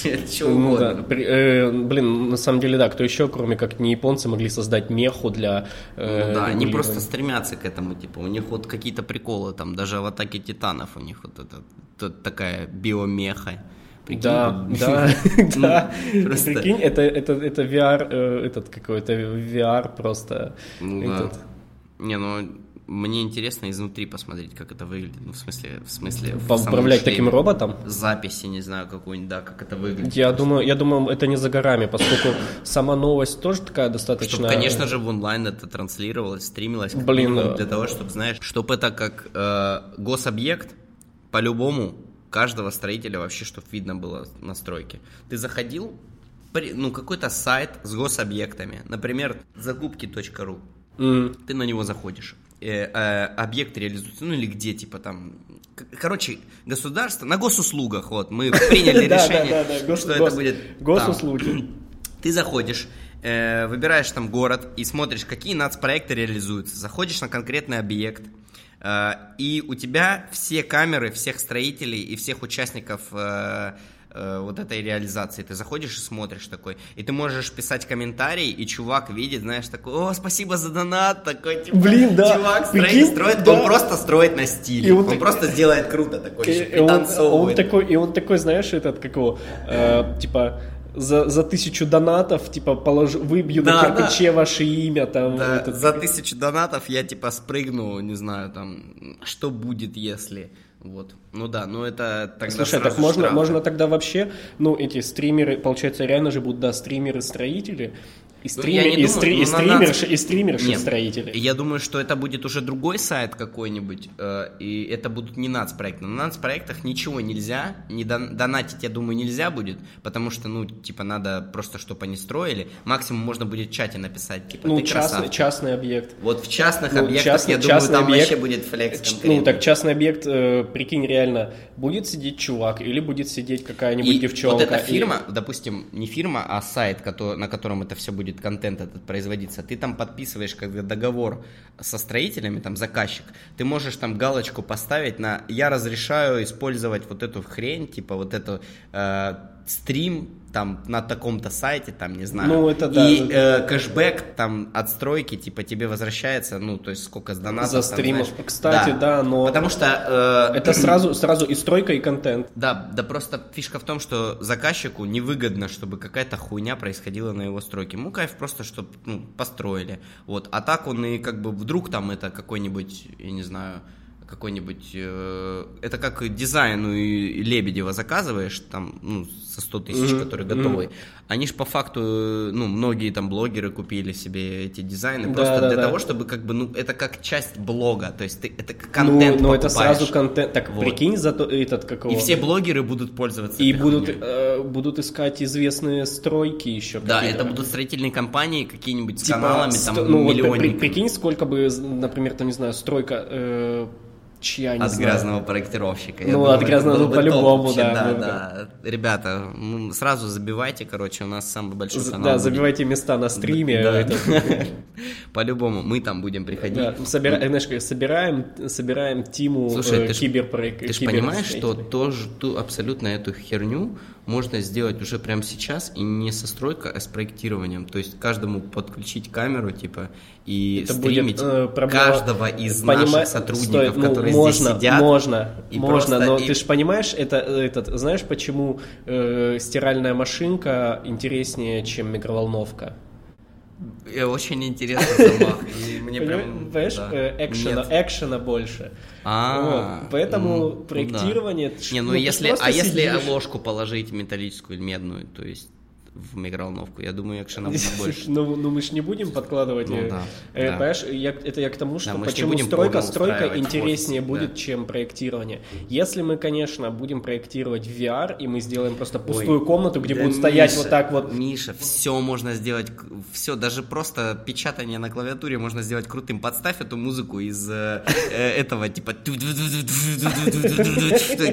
*laughs* чего ну, угодно. Да. При, э, блин, на самом деле, да, кто еще, кроме как не японцы, могли создать меху для... Э, ну, да, они просто стремятся к этому, типа, у них вот какие-то приколы, там, даже в атаке титанов у них вот это, это такая биомеха. Прикинь, да, да, *laughs* да. Просто... Прикинь, это, это, это VR, э, этот какой-то VR просто. Ну, этот. да. Не, ну мне интересно изнутри посмотреть, как это выглядит. Ну, в смысле, в смысле. Управлять таким роботом? Записи, не знаю, какую-нибудь, да, как это выглядит. Я думаю, я думаю, это не за горами, поскольку сама новость тоже такая достаточно. Чтобы, конечно же, в онлайн это транслировалось, стримилось. Блин, для того, чтобы, знаешь, чтобы это как э, гособъект по-любому каждого строителя вообще, чтобы видно было настройки. Ты заходил, ну, какой-то сайт с гособъектами, например, закупки.ру, mm. ты на него заходишь, э, э, объект реализуется, ну или где, типа там, короче, государство, на госуслугах, вот, мы *laughs* приняли решение, что это будет Госуслуги. *clears throat* Ты заходишь, э, выбираешь там город и смотришь, какие нацпроекты реализуются, заходишь на конкретный объект, и у тебя все камеры всех строителей и всех участников э, э, вот этой реализации. Ты заходишь и смотришь такой, и ты можешь писать комментарий, и чувак видит, знаешь, такой, о, спасибо за донат, такой, типа, Блин, да. чувак строит, Прикинь, строит, да. он просто строит на стиле, и он, он так... просто сделает круто такой, и, и он, он такой, и он такой, знаешь, этот, как его, э, типа, за, за тысячу донатов, типа, полож... выбью да, на кирпиче да. ваше имя, там. Да, этот... За тысячу донатов я, типа, спрыгну, не знаю, там, что будет, если... Вот. Ну да, ну это тогда Слушай, так можно, можно тогда вообще, ну, эти стримеры, получается, реально же будут, да, стримеры-строители, и, ну, стример, и, думаю, стри, и, стримерши, нас... и стримерши Нет, строители. Я думаю, что это будет уже другой сайт какой-нибудь, э, и это будут не нацпроекты. На нацпроектах ничего нельзя, не дон, донатить, я думаю, нельзя будет, потому что, ну, типа, надо просто, чтобы они строили. Максимум можно будет в чате написать, типа, ну, ты частный, частный объект. Вот в частных ну, объектах, частный, я думаю, там объект, вообще будет флекс конкретно. Ну, так частный объект, э, прикинь, реально, будет сидеть чувак или будет сидеть какая-нибудь девчонка. вот эта фирма, и... допустим, не фирма, а сайт, который, на котором это все будет контент этот производиться, ты там подписываешь как договор со строителями, там заказчик, ты можешь там галочку поставить на «я разрешаю использовать вот эту хрень», типа вот эту э, стрим там на таком-то сайте, там, не знаю. Ну, это да. И э, кэшбэк там отстройки, типа, тебе возвращается, ну, то есть сколько с донатов. За стримов. Там, Кстати, да. да, но... Потому что... Э, это *clears throat* сразу, сразу и стройка, и контент. Да, да просто фишка в том, что заказчику невыгодно, чтобы какая-то хуйня происходила на его стройке. Ему кайф просто, чтобы, ну, построили. Вот. А так он и как бы вдруг там это какой-нибудь, я не знаю, какой-нибудь... Э, это как дизайн у Лебедева заказываешь, там, ну, со 100 тысяч, mm-hmm. которые готовы. Mm-hmm. Они же по факту, ну, многие там блогеры купили себе эти дизайны да, просто да, для да. того, чтобы как бы, ну, это как часть блога, то есть ты, это контент Ну, ну это сразу контент, так вот. прикинь, зато этот какого... И все блогеры будут пользоваться И будут, э, будут искать известные стройки еще Да, это будут строительные компании какие-нибудь с типа, каналами, там, ну, Вот, при, прикинь, сколько бы, например, там, не знаю, стройка... Э, чья, не От знаю. грязного проектировщика. Ну, думаю, от грязного, по-любому, да. Да, да. Ребята, ну, сразу забивайте, короче, у нас самый большой канал. Да, будет. забивайте места на стриме. Да. *laughs* По-любому, мы там будем приходить. Да, собира... знаешь, собираем, собираем тиму Слушай, э, киберпроект. Ты же понимаешь, что тоже ту, абсолютно эту херню можно сделать уже прямо сейчас и не со стройкой, а с проектированием. То есть каждому подключить камеру, типа, и это стримить будет, э, проблема... каждого из Понима... наших сотрудников, Стой, ну, которые можно, здесь сидят. Можно, и можно, но и... ты же понимаешь, это, этот, знаешь, почему э, стиральная машинка интереснее, чем микроволновка? Очень интересный замах. и мне прям, Понимаешь, да. э, экшена, экшена больше. А, Вот, Поэтому ну, ну да. проектирование... Не, ну ж если, а если ложку положить металлическую или медную, то есть в микроволновку, я думаю, экшена будет больше. Ну, ну мы ж не будем подкладывать. Ну э, да, э, да. Понимаешь, я, это я к тому, что не почему стройка, стройка в интереснее офисе, будет, да. чем проектирование. Если мы, конечно, будем проектировать VR, и мы сделаем просто пустую комнату, где Да, будут стоять Миша, вот так вот. Миша, все можно сделать, все, даже просто печатание на клавиатуре можно сделать крутым. Подставь эту музыку из э, э, этого, типа,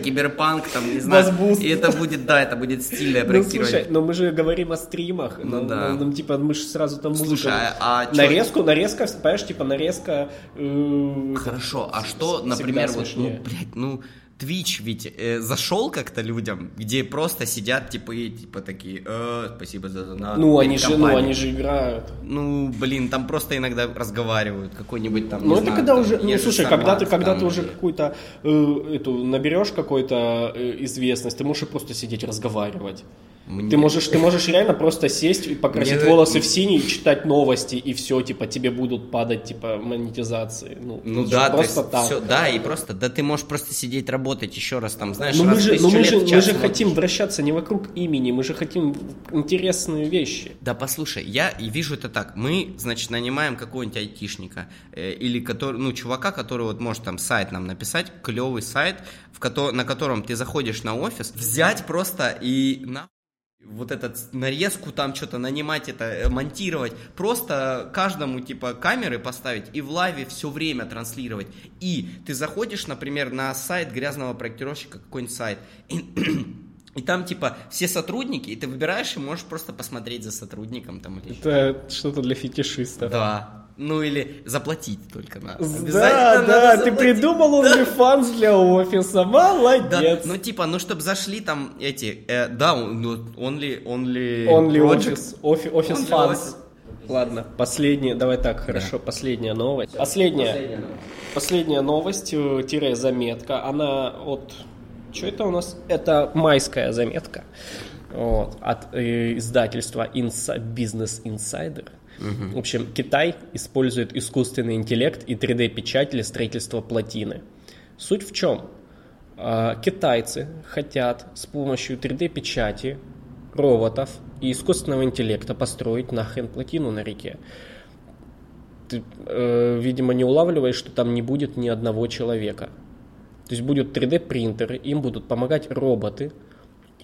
киберпанк, там, не знаю. И это будет, да, это будет стильное Ну, проектирование. слушай, но мы же говорим о стримах. Ну нам- да. нам, типа, мы же сразу там музыку... Слушай, а- а чё- нарезку, нарезка, понимаешь, типа, нарезка... э, Хорошо, а что, например, вот, ну, смешнее. блядь, ну, Twitch ведь э, зашел как-то людям, где просто сидят, типа, и, типа, такие, «Э, спасибо за донат. Ну, они же, ну, компанией». они же играют. Ну, блин, там просто иногда разговаривают, какой-нибудь там, Ну, это знаю, когда там, уже, ну, слушай, когда ты, когда там ты уже какую-то э, эту наберешь какой-то э, известность, ты можешь просто сидеть разговаривать. Мне- Ты можешь, ты можешь реально просто сесть и покрасить Мне- волосы в синий, читать новости и все, типа тебе будут падать типа монетизации. Ну, Ну да, просто есть так. всё- да, и просто, да ты можешь просто сидеть работать еще раз там, знаешь, Но мы раз в же, но тысячу мы же, мы же хотим вращаться не вокруг имени, мы же хотим интересные вещи. Да послушай, я и вижу это так. Мы, значит, нанимаем какого-нибудь айтишника э, или который, ну, чувака, который вот может там сайт нам написать, клевый сайт, в кото- на котором ты заходишь на офис, взять просто и на вот этот нарезку там что-то нанимать это э, монтировать. Просто каждому типа камеры поставить и в лайве все время транслировать. И ты заходишь например на сайт грязного проектировщика какой-нибудь сайт и, *clears throat* и там типа все сотрудники и ты выбираешь и можешь просто посмотреть за сотрудником там или Это что-то для фетишистов. да ну или заплатить только надо Да, да, надо ты придумал OnlyFans для офиса, Да, молодец. ну типа, ну чтобы зашли там эти, э, да, ну only, only, Only. Office, Office Only Fans. Office. Ладно, последняя, давай так, хорошо, последняя новость. Последняя, последняя новость, э, тире заметка, она от... Что это у нас? Это майская заметка вот, от э, издательства Insa- Business Insider. В общем, Китай использует искусственный интеллект и 3D-печать для строительства плотины. Суть в чем? А, Китайцы хотят с помощью 3D-печати, роботов и искусственного интеллекта построить нахрен плотину на реке. Ты, э, видимо, не улавливаешь, что там не будет ни одного человека. То есть будут 3D-принтеры, им будут помогать роботы,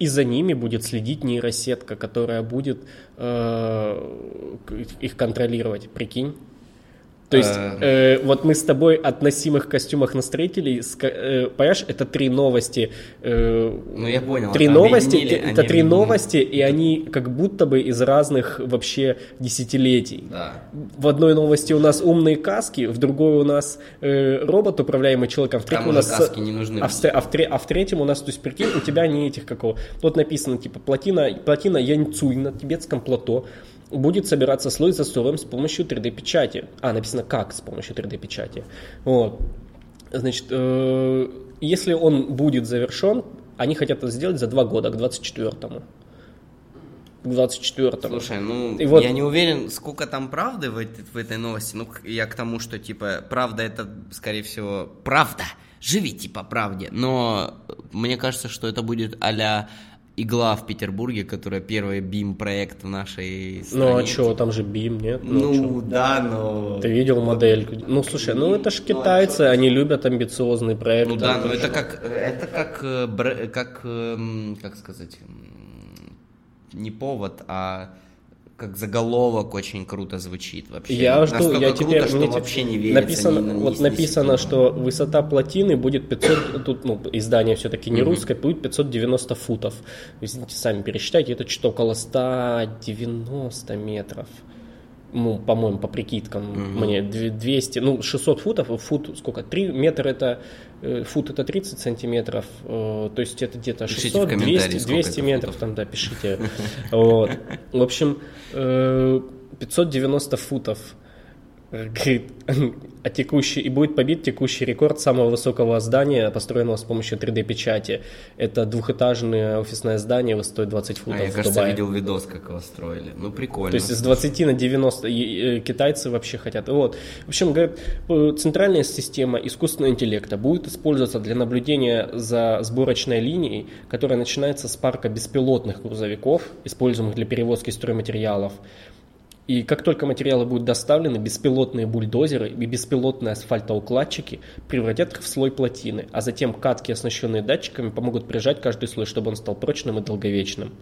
и за ними будет следить нейросетка, которая будет э, их контролировать. Прикинь? То есть, э, вот мы с тобой от носимых костюмах на строителей, э, понимаешь, это три новости. э, Ну, я понял, Три это новости, это они три объединили. новости, и они как будто бы из разных вообще десятилетий. Да. В одной новости у нас умные каски, в другой у нас э, робот, управляемый человеком, в третьем у уже нас... каски не нужны А в, а в а в третьем у нас, то есть, прикинь, у тебя не этих какого. Вот написано, типа, плотина, плотина Яньцуй на тибетском плато будет собираться слой за слоем с помощью 3D-печати. А, написано как с помощью 3D-печати. Вот. Значит, э, если он будет завершен, они хотят это сделать за два года, к 24-му. К 24-му. Слушай, ну, И вот- я не уверен, сколько там правды в, этой- в этой новости. Ну, я к тому, что, типа, правда это, скорее всего, правда. Живите по правде. Но мне кажется, что это будет а игла в Петербурге, которая первый BIM-проект в нашей стране. Ну а что, там же бим, нет? Ну, чё? да, но... Ты видел модель? Ну слушай, ну это ж китайцы, они любят амбициозный проект. Ну да, но это как, это как, э, как, эм, как сказать, не повод, а как заголовок очень круто звучит вообще. Я жду, Настолько я круто, теперь что мне вообще не верится. написано, ни ни вот ни написано, секунды. что высота плотины будет 500, тут ну издание все-таки не русское, будет 590 футов. Извините, сами пересчитайте, это что-то около 190 метров. Ну, по-моему, по прикидкам мне две- 200, ну 600 футов, фут сколько? 3 метра это фут это 30 сантиметров, э, то есть это где-то Пишите в 600, комментарии, 200, сколько 200 это метров футов. там, да, пишите. Вот. В общем, э, 590 футов. Э, Говорит, а текущий, и будет побит текущий рекорд самого высокого здания, построенного с помощью 3D-печати. Это двухэтажное офисное здание, высотой 20 футов А, я, в кажется, Дубае. видел видос, как его строили. Ну, прикольно. То есть с 20 на 90 и, э, китайцы вообще хотят. Вот. В общем, говорят, э, центральная система искусственного интеллекта будет использоваться для наблюдения за сборочной линией, которая начинается с парка беспилотных грузовиков, используемых для перевозки стройматериалов. И как только материалы будут доставлены, беспилотные бульдозеры и беспилотные асфальтоукладчики превратят их в слой плотины, а затем катки, оснащенные датчиками, помогут прижать каждый слой, чтобы он стал прочным и долговечным.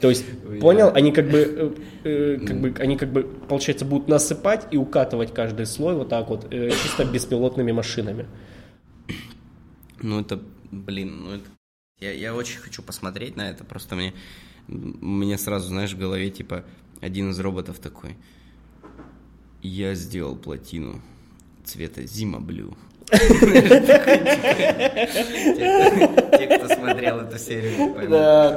То есть, понял, они как бы, э, э, как бы, они как бы, получается, будут насыпать и укатывать каждый слой вот так вот, э, чисто беспилотными машинами. Ну, это, блин, ну это... Я, я очень хочу посмотреть на это, просто мне, мне сразу, знаешь, в голове, типа, один из роботов такой. Я сделал плотину цвета Зима Блю. Те, кто смотрел эту серию, поймут, Да, как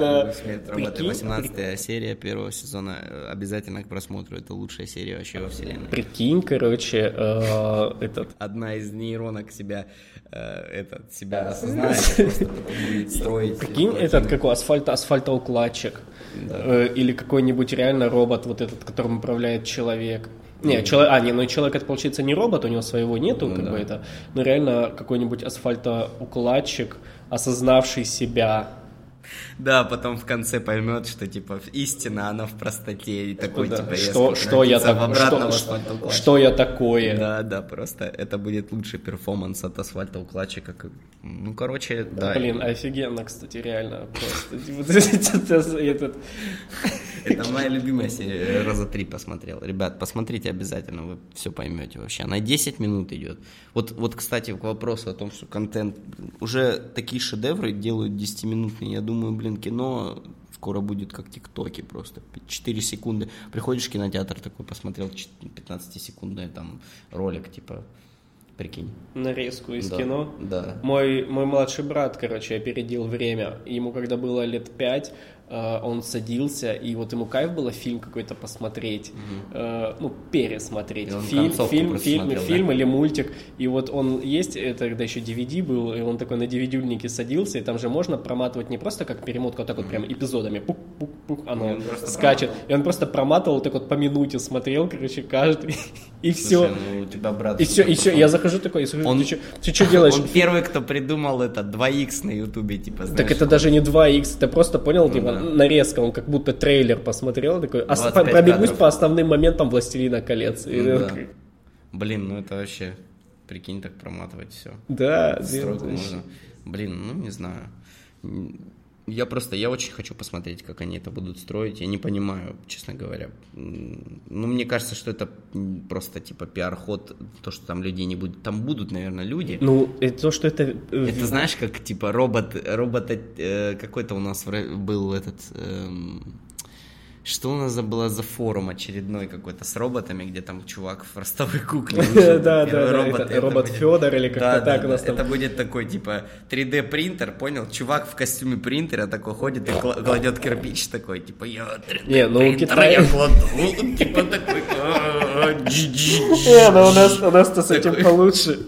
да. Прикинь, 18 серия первого сезона. э, Обязательно к просмотру. Это лучшая серия вообще во вселенной. Прикинь, короче, э, этот, Одна из нейронок себя, э, этот, себя осознает, *laughs* просто потом будет строить. Прикинь, этот какой асфальт, асфальтоукладчик. Э, или какой-нибудь реально робот, вот этот, которым управляет человек. Не, человек, а, не, ну человек это получается не робот, у него своего нету, Ну как да. бы это, но реально какой-нибудь асфальтоукладчик, осознавший себя. *laughs* Да, потом в конце поймет, что типа истина, она в простоте. И такой, Да, типа, что, что я так, что, что, что я такое? Да, да, просто это будет лучший перформанс от асфальтоукладчика. как- Ну, короче, да. Блин, офигенно, кстати, реально. Просто. Типа, *laughs* этот- Это моя любимая серия. Раза три посмотрел. Ребят, посмотрите обязательно, вы все поймете вообще. Она 10 минут идет. Вот, вот, кстати, к вопросу о том, что контент... Уже такие шедевры делают 10-минутные. Я думаю, блин, кино скоро будет как тиктоки просто. 4 секунды. Приходишь в кинотеатр такой, посмотрел 15-секундный там ролик, типа, прикинь. нарезку из Да, кино. Да. Мой, мой младший брат, короче, опередил время. Ему, когда было лет пять, он садился, и вот ему кайф было фильм какой-то посмотреть, э, ну, пересмотреть. Фильм, фильм, фильм, смотрел, да? фильм или мультик. И вот он есть, это тогда еще DVD был, и он такой на DVD-ульнике садился, и там же можно проматывать не просто как перемотку, а так вот прям эпизодами. Пук-пук-пук, оно И он просто скачет. И он просто проматывал, так вот по минуте смотрел, короче, каждый. *laughs* И все. Слушай, ну, у тебя брат... И все, и все, я захожу такой, и смотрю, Он- ты что делаешь? Он первый, кто придумал это 2х на ютубе, типа, знаешь. Так это даже не 2х, ты просто понял, типа, да. Нарезка, он как будто трейлер посмотрел, такой, ос- 25 пробегусь кадров. по основным моментам «Властелина колец». И Ну я да. такой, Блин, ну это вообще, прикинь, так проматывать все. Да, Стройку можно. Блин, ну не знаю. Я просто, я очень хочу посмотреть, как они это будут строить. Я не понимаю, честно говоря. Ну, мне кажется, что это просто типа пиар-ход, то, что там людей не будет. Там будут, наверное, люди. Ну, это то, что это... э, Это знаешь, как типа робот, робот э, какой-то у нас был этот. эм, что у нас за была за форум очередной какой-то с роботами, где там чувак в ростовой кукле. *laughs* Да, да, робот, Фёдор или как-то Да, так у нас. Это будет такой типа 3D принтер, понял? Чувак в костюме принтера такой ходит и кла- кладет кирпич такой, типа я 3D Не, ну, принтер, я кладу, *laughs* типа такой. Не, ну у нас, у нас-то с этим получше.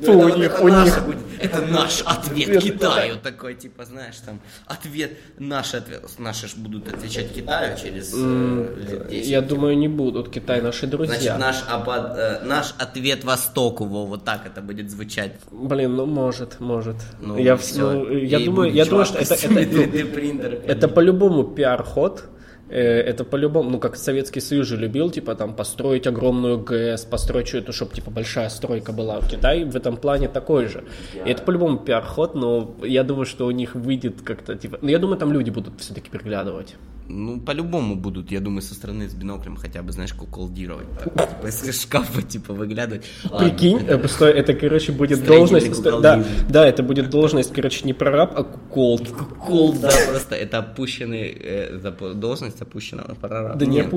У них, у них... Это наш ответ Китаю. Такой, типа, знаешь, там, ответ, наш ответ, наши ж будут отвечать Китаю через э, лет 10. Я думаю, не будут. Китай наши друзья. Значит, наш, э, наш ответ Востоку, во, вот так это будет звучать. Блин, ну может, может. Ну, я, ну, я думаю, я что это, *laughs* это, костюме 3D принтера. Это по-любому пиар-ход. Э, Это по-любому, ну, как Советский Союз же любил, типа, там, построить огромную ГЭС, построить что-то, чтобы, типа, большая стройка была. В Китае в этом плане такой же. И это по-любому пиар-ход, но я думаю, что у них выйдет как-то, типа... Ну, я думаю, там люди будут все-таки приглядывать. Ну, по-любому будут, я думаю, со стороны с биноклем хотя бы, знаешь, куколдировать. Так, типа, из шкафа, типа, выглядывать. Прикинь, э, что это, короче, будет должность... Да, да, это будет должность, короче, не прораб, а куколд. Кул, да, просто это опущенный, э, должность опущенного прораба. Да не. А,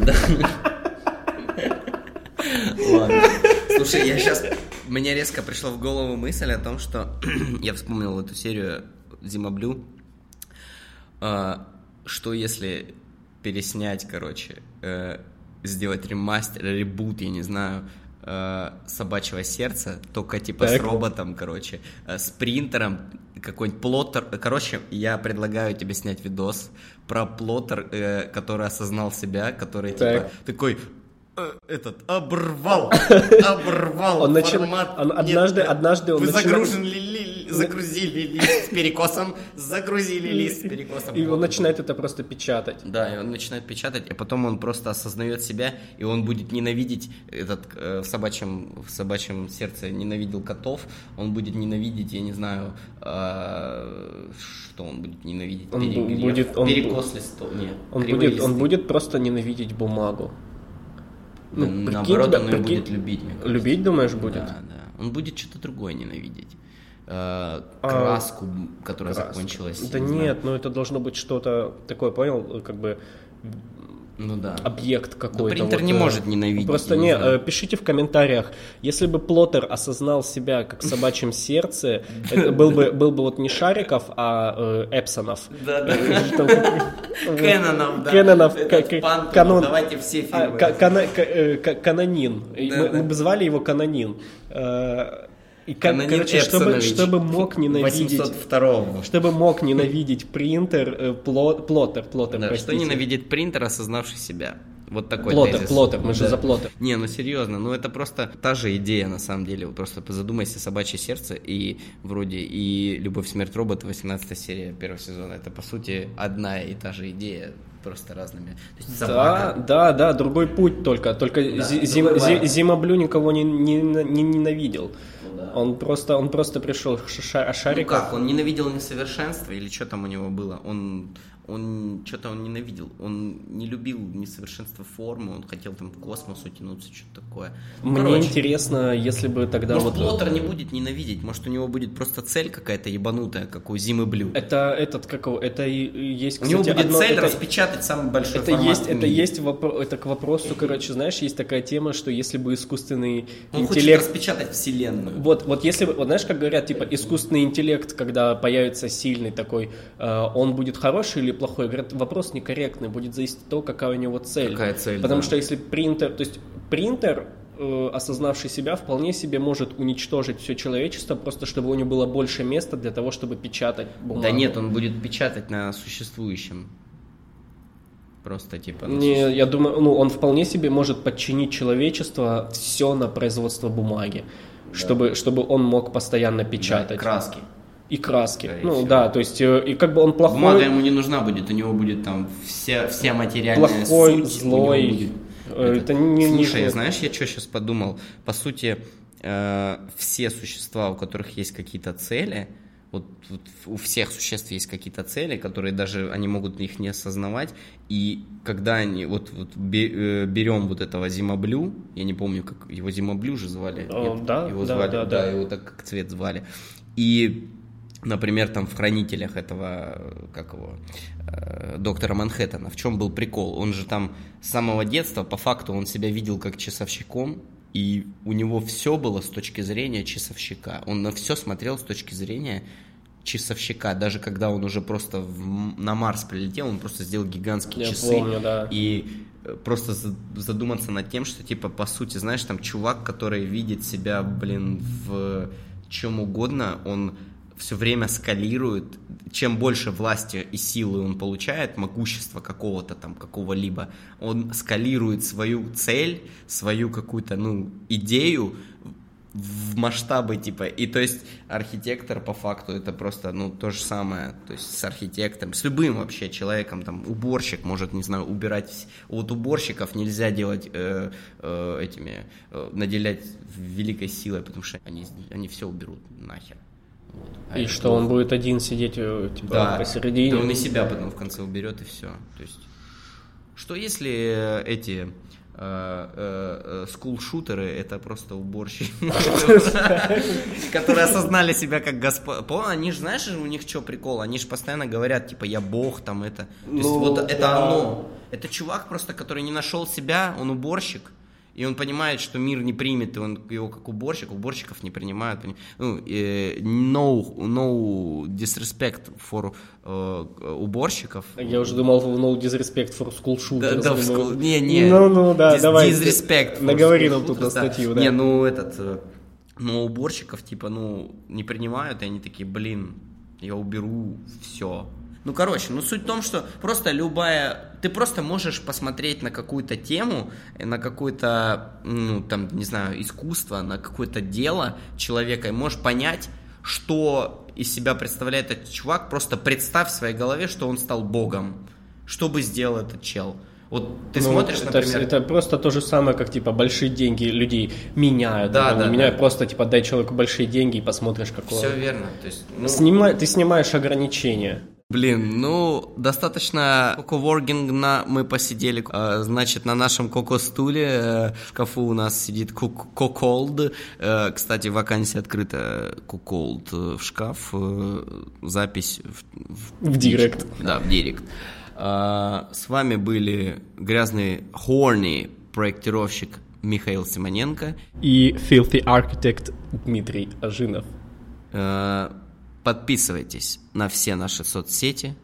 да. Ладно. Слушай, я сейчас... Мне резко пришла в голову мысль о том, что *clears throat* я вспомнил эту серию Зимоблю. А, Что если переснять, короче, э, сделать ремастер, ребут, я не знаю, э, собачьего сердца, только типа с Так. роботом, короче, э, с принтером, какой-нибудь плоттер. Короче, я предлагаю тебе снять видос про плоттер, который осознал себя, который типа Так. такой э, этот оборвал, *laughs* оборвал Он формат. он однажды- однажды он Вы загружен ли- *laughs* загрузили лист с перекосом, загрузили лист с перекосом. И он начинает это просто печатать. Да, и он начинает печатать, а потом он просто осознает себя, и он будет ненавидеть этот э, в собачьем в собачьем сердце ненавидел котов, он будет ненавидеть, я не знаю, э, что он будет ненавидеть. Он Перегрев, будет- он перекос листов, нет, Он будет, он листы. будет просто ненавидеть бумагу. Прикинь наоборот, тебя- он ее прикинь- будет любить. Любить, думаешь, будет? Да, да. Он будет что-то другое ненавидеть. Э, А, краску, которая Краска. закончилась. Да не нет, знаю. ну это должно быть что-то такое, понял, как бы Ну да. объект какой-то. принтер вот, не э, может ненавидеть, Просто не не, э, пишите в комментариях, если бы Плоттер осознал себя как в собачьем сердце, это был бы, был бы вот не Шариков, а э, Эпсонов. Кэнонов, да. Кэнонов, канон. Давайте все А, фильмы. Канонин. Мы бы звали его Канонин. И как, Канонин короче, чтобы, Эпсонович. чтобы мог ненавидеть... 802 Чтобы мог ненавидеть принтер, э, пло- плоттер, плоттер, Да, что простите. ненавидит принтер, осознавший себя. Вот такой Плоттер, тезис. плоттер, мы же Да. за плоттер. Не, ну серьезно, ну это просто та же идея на самом деле. Вот Просто задумайся «Собачье сердце» и вроде и «Любовь, смерть, робот» 18 серия первого сезона. Это по сути одна и та же идея, просто разными. То есть Да, собака, да, да, другой путь только. Только Да, Зим- Зи- вайб. Зимоблю никого не, не, не ненавидел. Ну да. Он просто, он просто пришел к ша- Ну шариков. как, он ненавидел несовершенство или что там у него было? Он, он что-то он ненавидел. Он не любил несовершенство формы, он хотел там в космос утянуться, что-то такое. Ну, Мне короче, интересно, если бы тогда Может, вот... Плоттер не будет ненавидеть, может, у него будет просто цель какая-то ебанутая, как у Зимы Блю. Это этот как его, это и есть, У него кстати, будет одно- цель это- распечатать самый большой Это формат есть, это есть вопро- это к вопросу, короче, знаешь, есть такая тема, что если бы искусственный Он хочет интеллект распечатать вселенную. Вот, вот если бы, вот знаешь, как говорят, типа, искусственный интеллект, когда появится сильный такой, э, он будет хороший или плохой? Говорят, вопрос некорректный, будет зависеть от того, какая у него цель. Какая цель, Потому да. что если принтер, то есть принтер, э, осознавший себя, вполне себе может уничтожить все человечество, просто чтобы у него было больше места для того, чтобы печатать бумагу. Да нет, он будет печатать на существующем. Просто типа... Не, я думаю, ну, он вполне себе может подчинить человечество все на производство бумаги, чтобы, чтобы он мог постоянно Да, печатать. краски. И краски. Скорее ну всего. да, то есть, э, и как бы он плохой, Бумага ему не нужна будет, у него будет там вся, вся материальная плохой, суть, злой. будет Э, этот- Это не, Слушай, не- знаешь, я что сейчас подумал? По сути, э, все существа, у которых есть какие-то цели, вот, вот у всех существ есть какие-то цели, которые даже они могут их не осознавать, и когда они вот, вот э, берем вот этого зимоблю, я не помню, как его зимоблю же звали, О, Нет? да, его да, звали, да, да. его так как цвет звали, и например, там в хранителях этого, как его, э, доктора Манхэттена, в чем был прикол? Он же там с самого детства, по факту, он себя видел как часовщиком, и у него все было с точки зрения часовщика. Он на все смотрел с точки зрения часовщика. Даже когда он уже просто в- на Марс прилетел, он просто сделал гигантские Я часы. помню, да. И э, просто за- задуматься над тем, что, типа, по сути, знаешь, там чувак, который видит себя, блин, в чем угодно, он все время скалирует, чем больше власти и силы он получает, могущества какого-то там, какого-либо, он скалирует свою цель, свою какую-то, ну, идею в масштабы, типа, и то есть архитектор по факту это просто, ну, то же самое, то есть с архитектором, с любым вообще человеком, там, уборщик может, не знаю, убирать, вот уборщиков нельзя делать э, э, этими, э, наделять великой силой, потому что они, они все уберут нахер. А И это что он будет один сидеть э, типа Да, посередине. да он и себя потом в конце уберет, и все. То есть, что если эти э, э, скул-шутеры это просто уборщики, *laughs* которые осознали себя как господа. Они же, знаешь, у них что прикол? Они же постоянно говорят, типа, я бог, там это. То есть, Ну, вот это оно. Это чувак просто, который не нашел себя, он уборщик. И он понимает, что мир не примет, и он его как уборщик, уборщиков не принимают. Ну, э, no, no disrespect for э, уборщиков. Я уже думал, no disrespect for school shooters. Да, да, в school... Не, не. Ну, ну, да, Dis- давай. Disrespect. Наговори нам тут на статью, да. Не, ну этот... э, Ну, уборщиков, типа, ну, не принимают, и они такие, блин, я уберу все. Ну, короче, ну суть в том, что просто любая... Ты просто можешь посмотреть на какую-то тему, э, на какое-то, ну, там, не знаю, искусство, на какое-то дело человека, и можешь понять, что из себя представляет этот чувак. Просто представь в своей голове, что он стал богом. Что бы сделал этот чел? Вот ты Ну, смотришь, это, например... это просто то же самое, как типа большие деньги людей меняют. Да, Они да, меняют да. просто типа дай человеку большие деньги и посмотришь, какое. Все верно. То есть, ну, Снимай- ты снимаешь ограничения. Блин, ну, достаточно коковоргинга мы посидели. Э, Значит, на нашем коко-стуле э, в шкафу у нас сидит коколд. Кстати, вакансия открыта коколд в шкаф. Э, Запись в, В директ. Да, в директ. А, С вами были грязный хорни проектировщик Михаил Симоненко. И filthy architect Дмитрий Ажинов. Э, Подписывайтесь на все наши соцсети,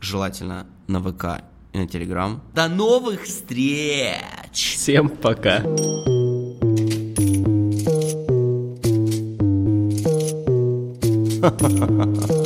желательно на ВК и на Телеграм. До новых встреч! Всем пока. Ха-ха-ха. *laughs*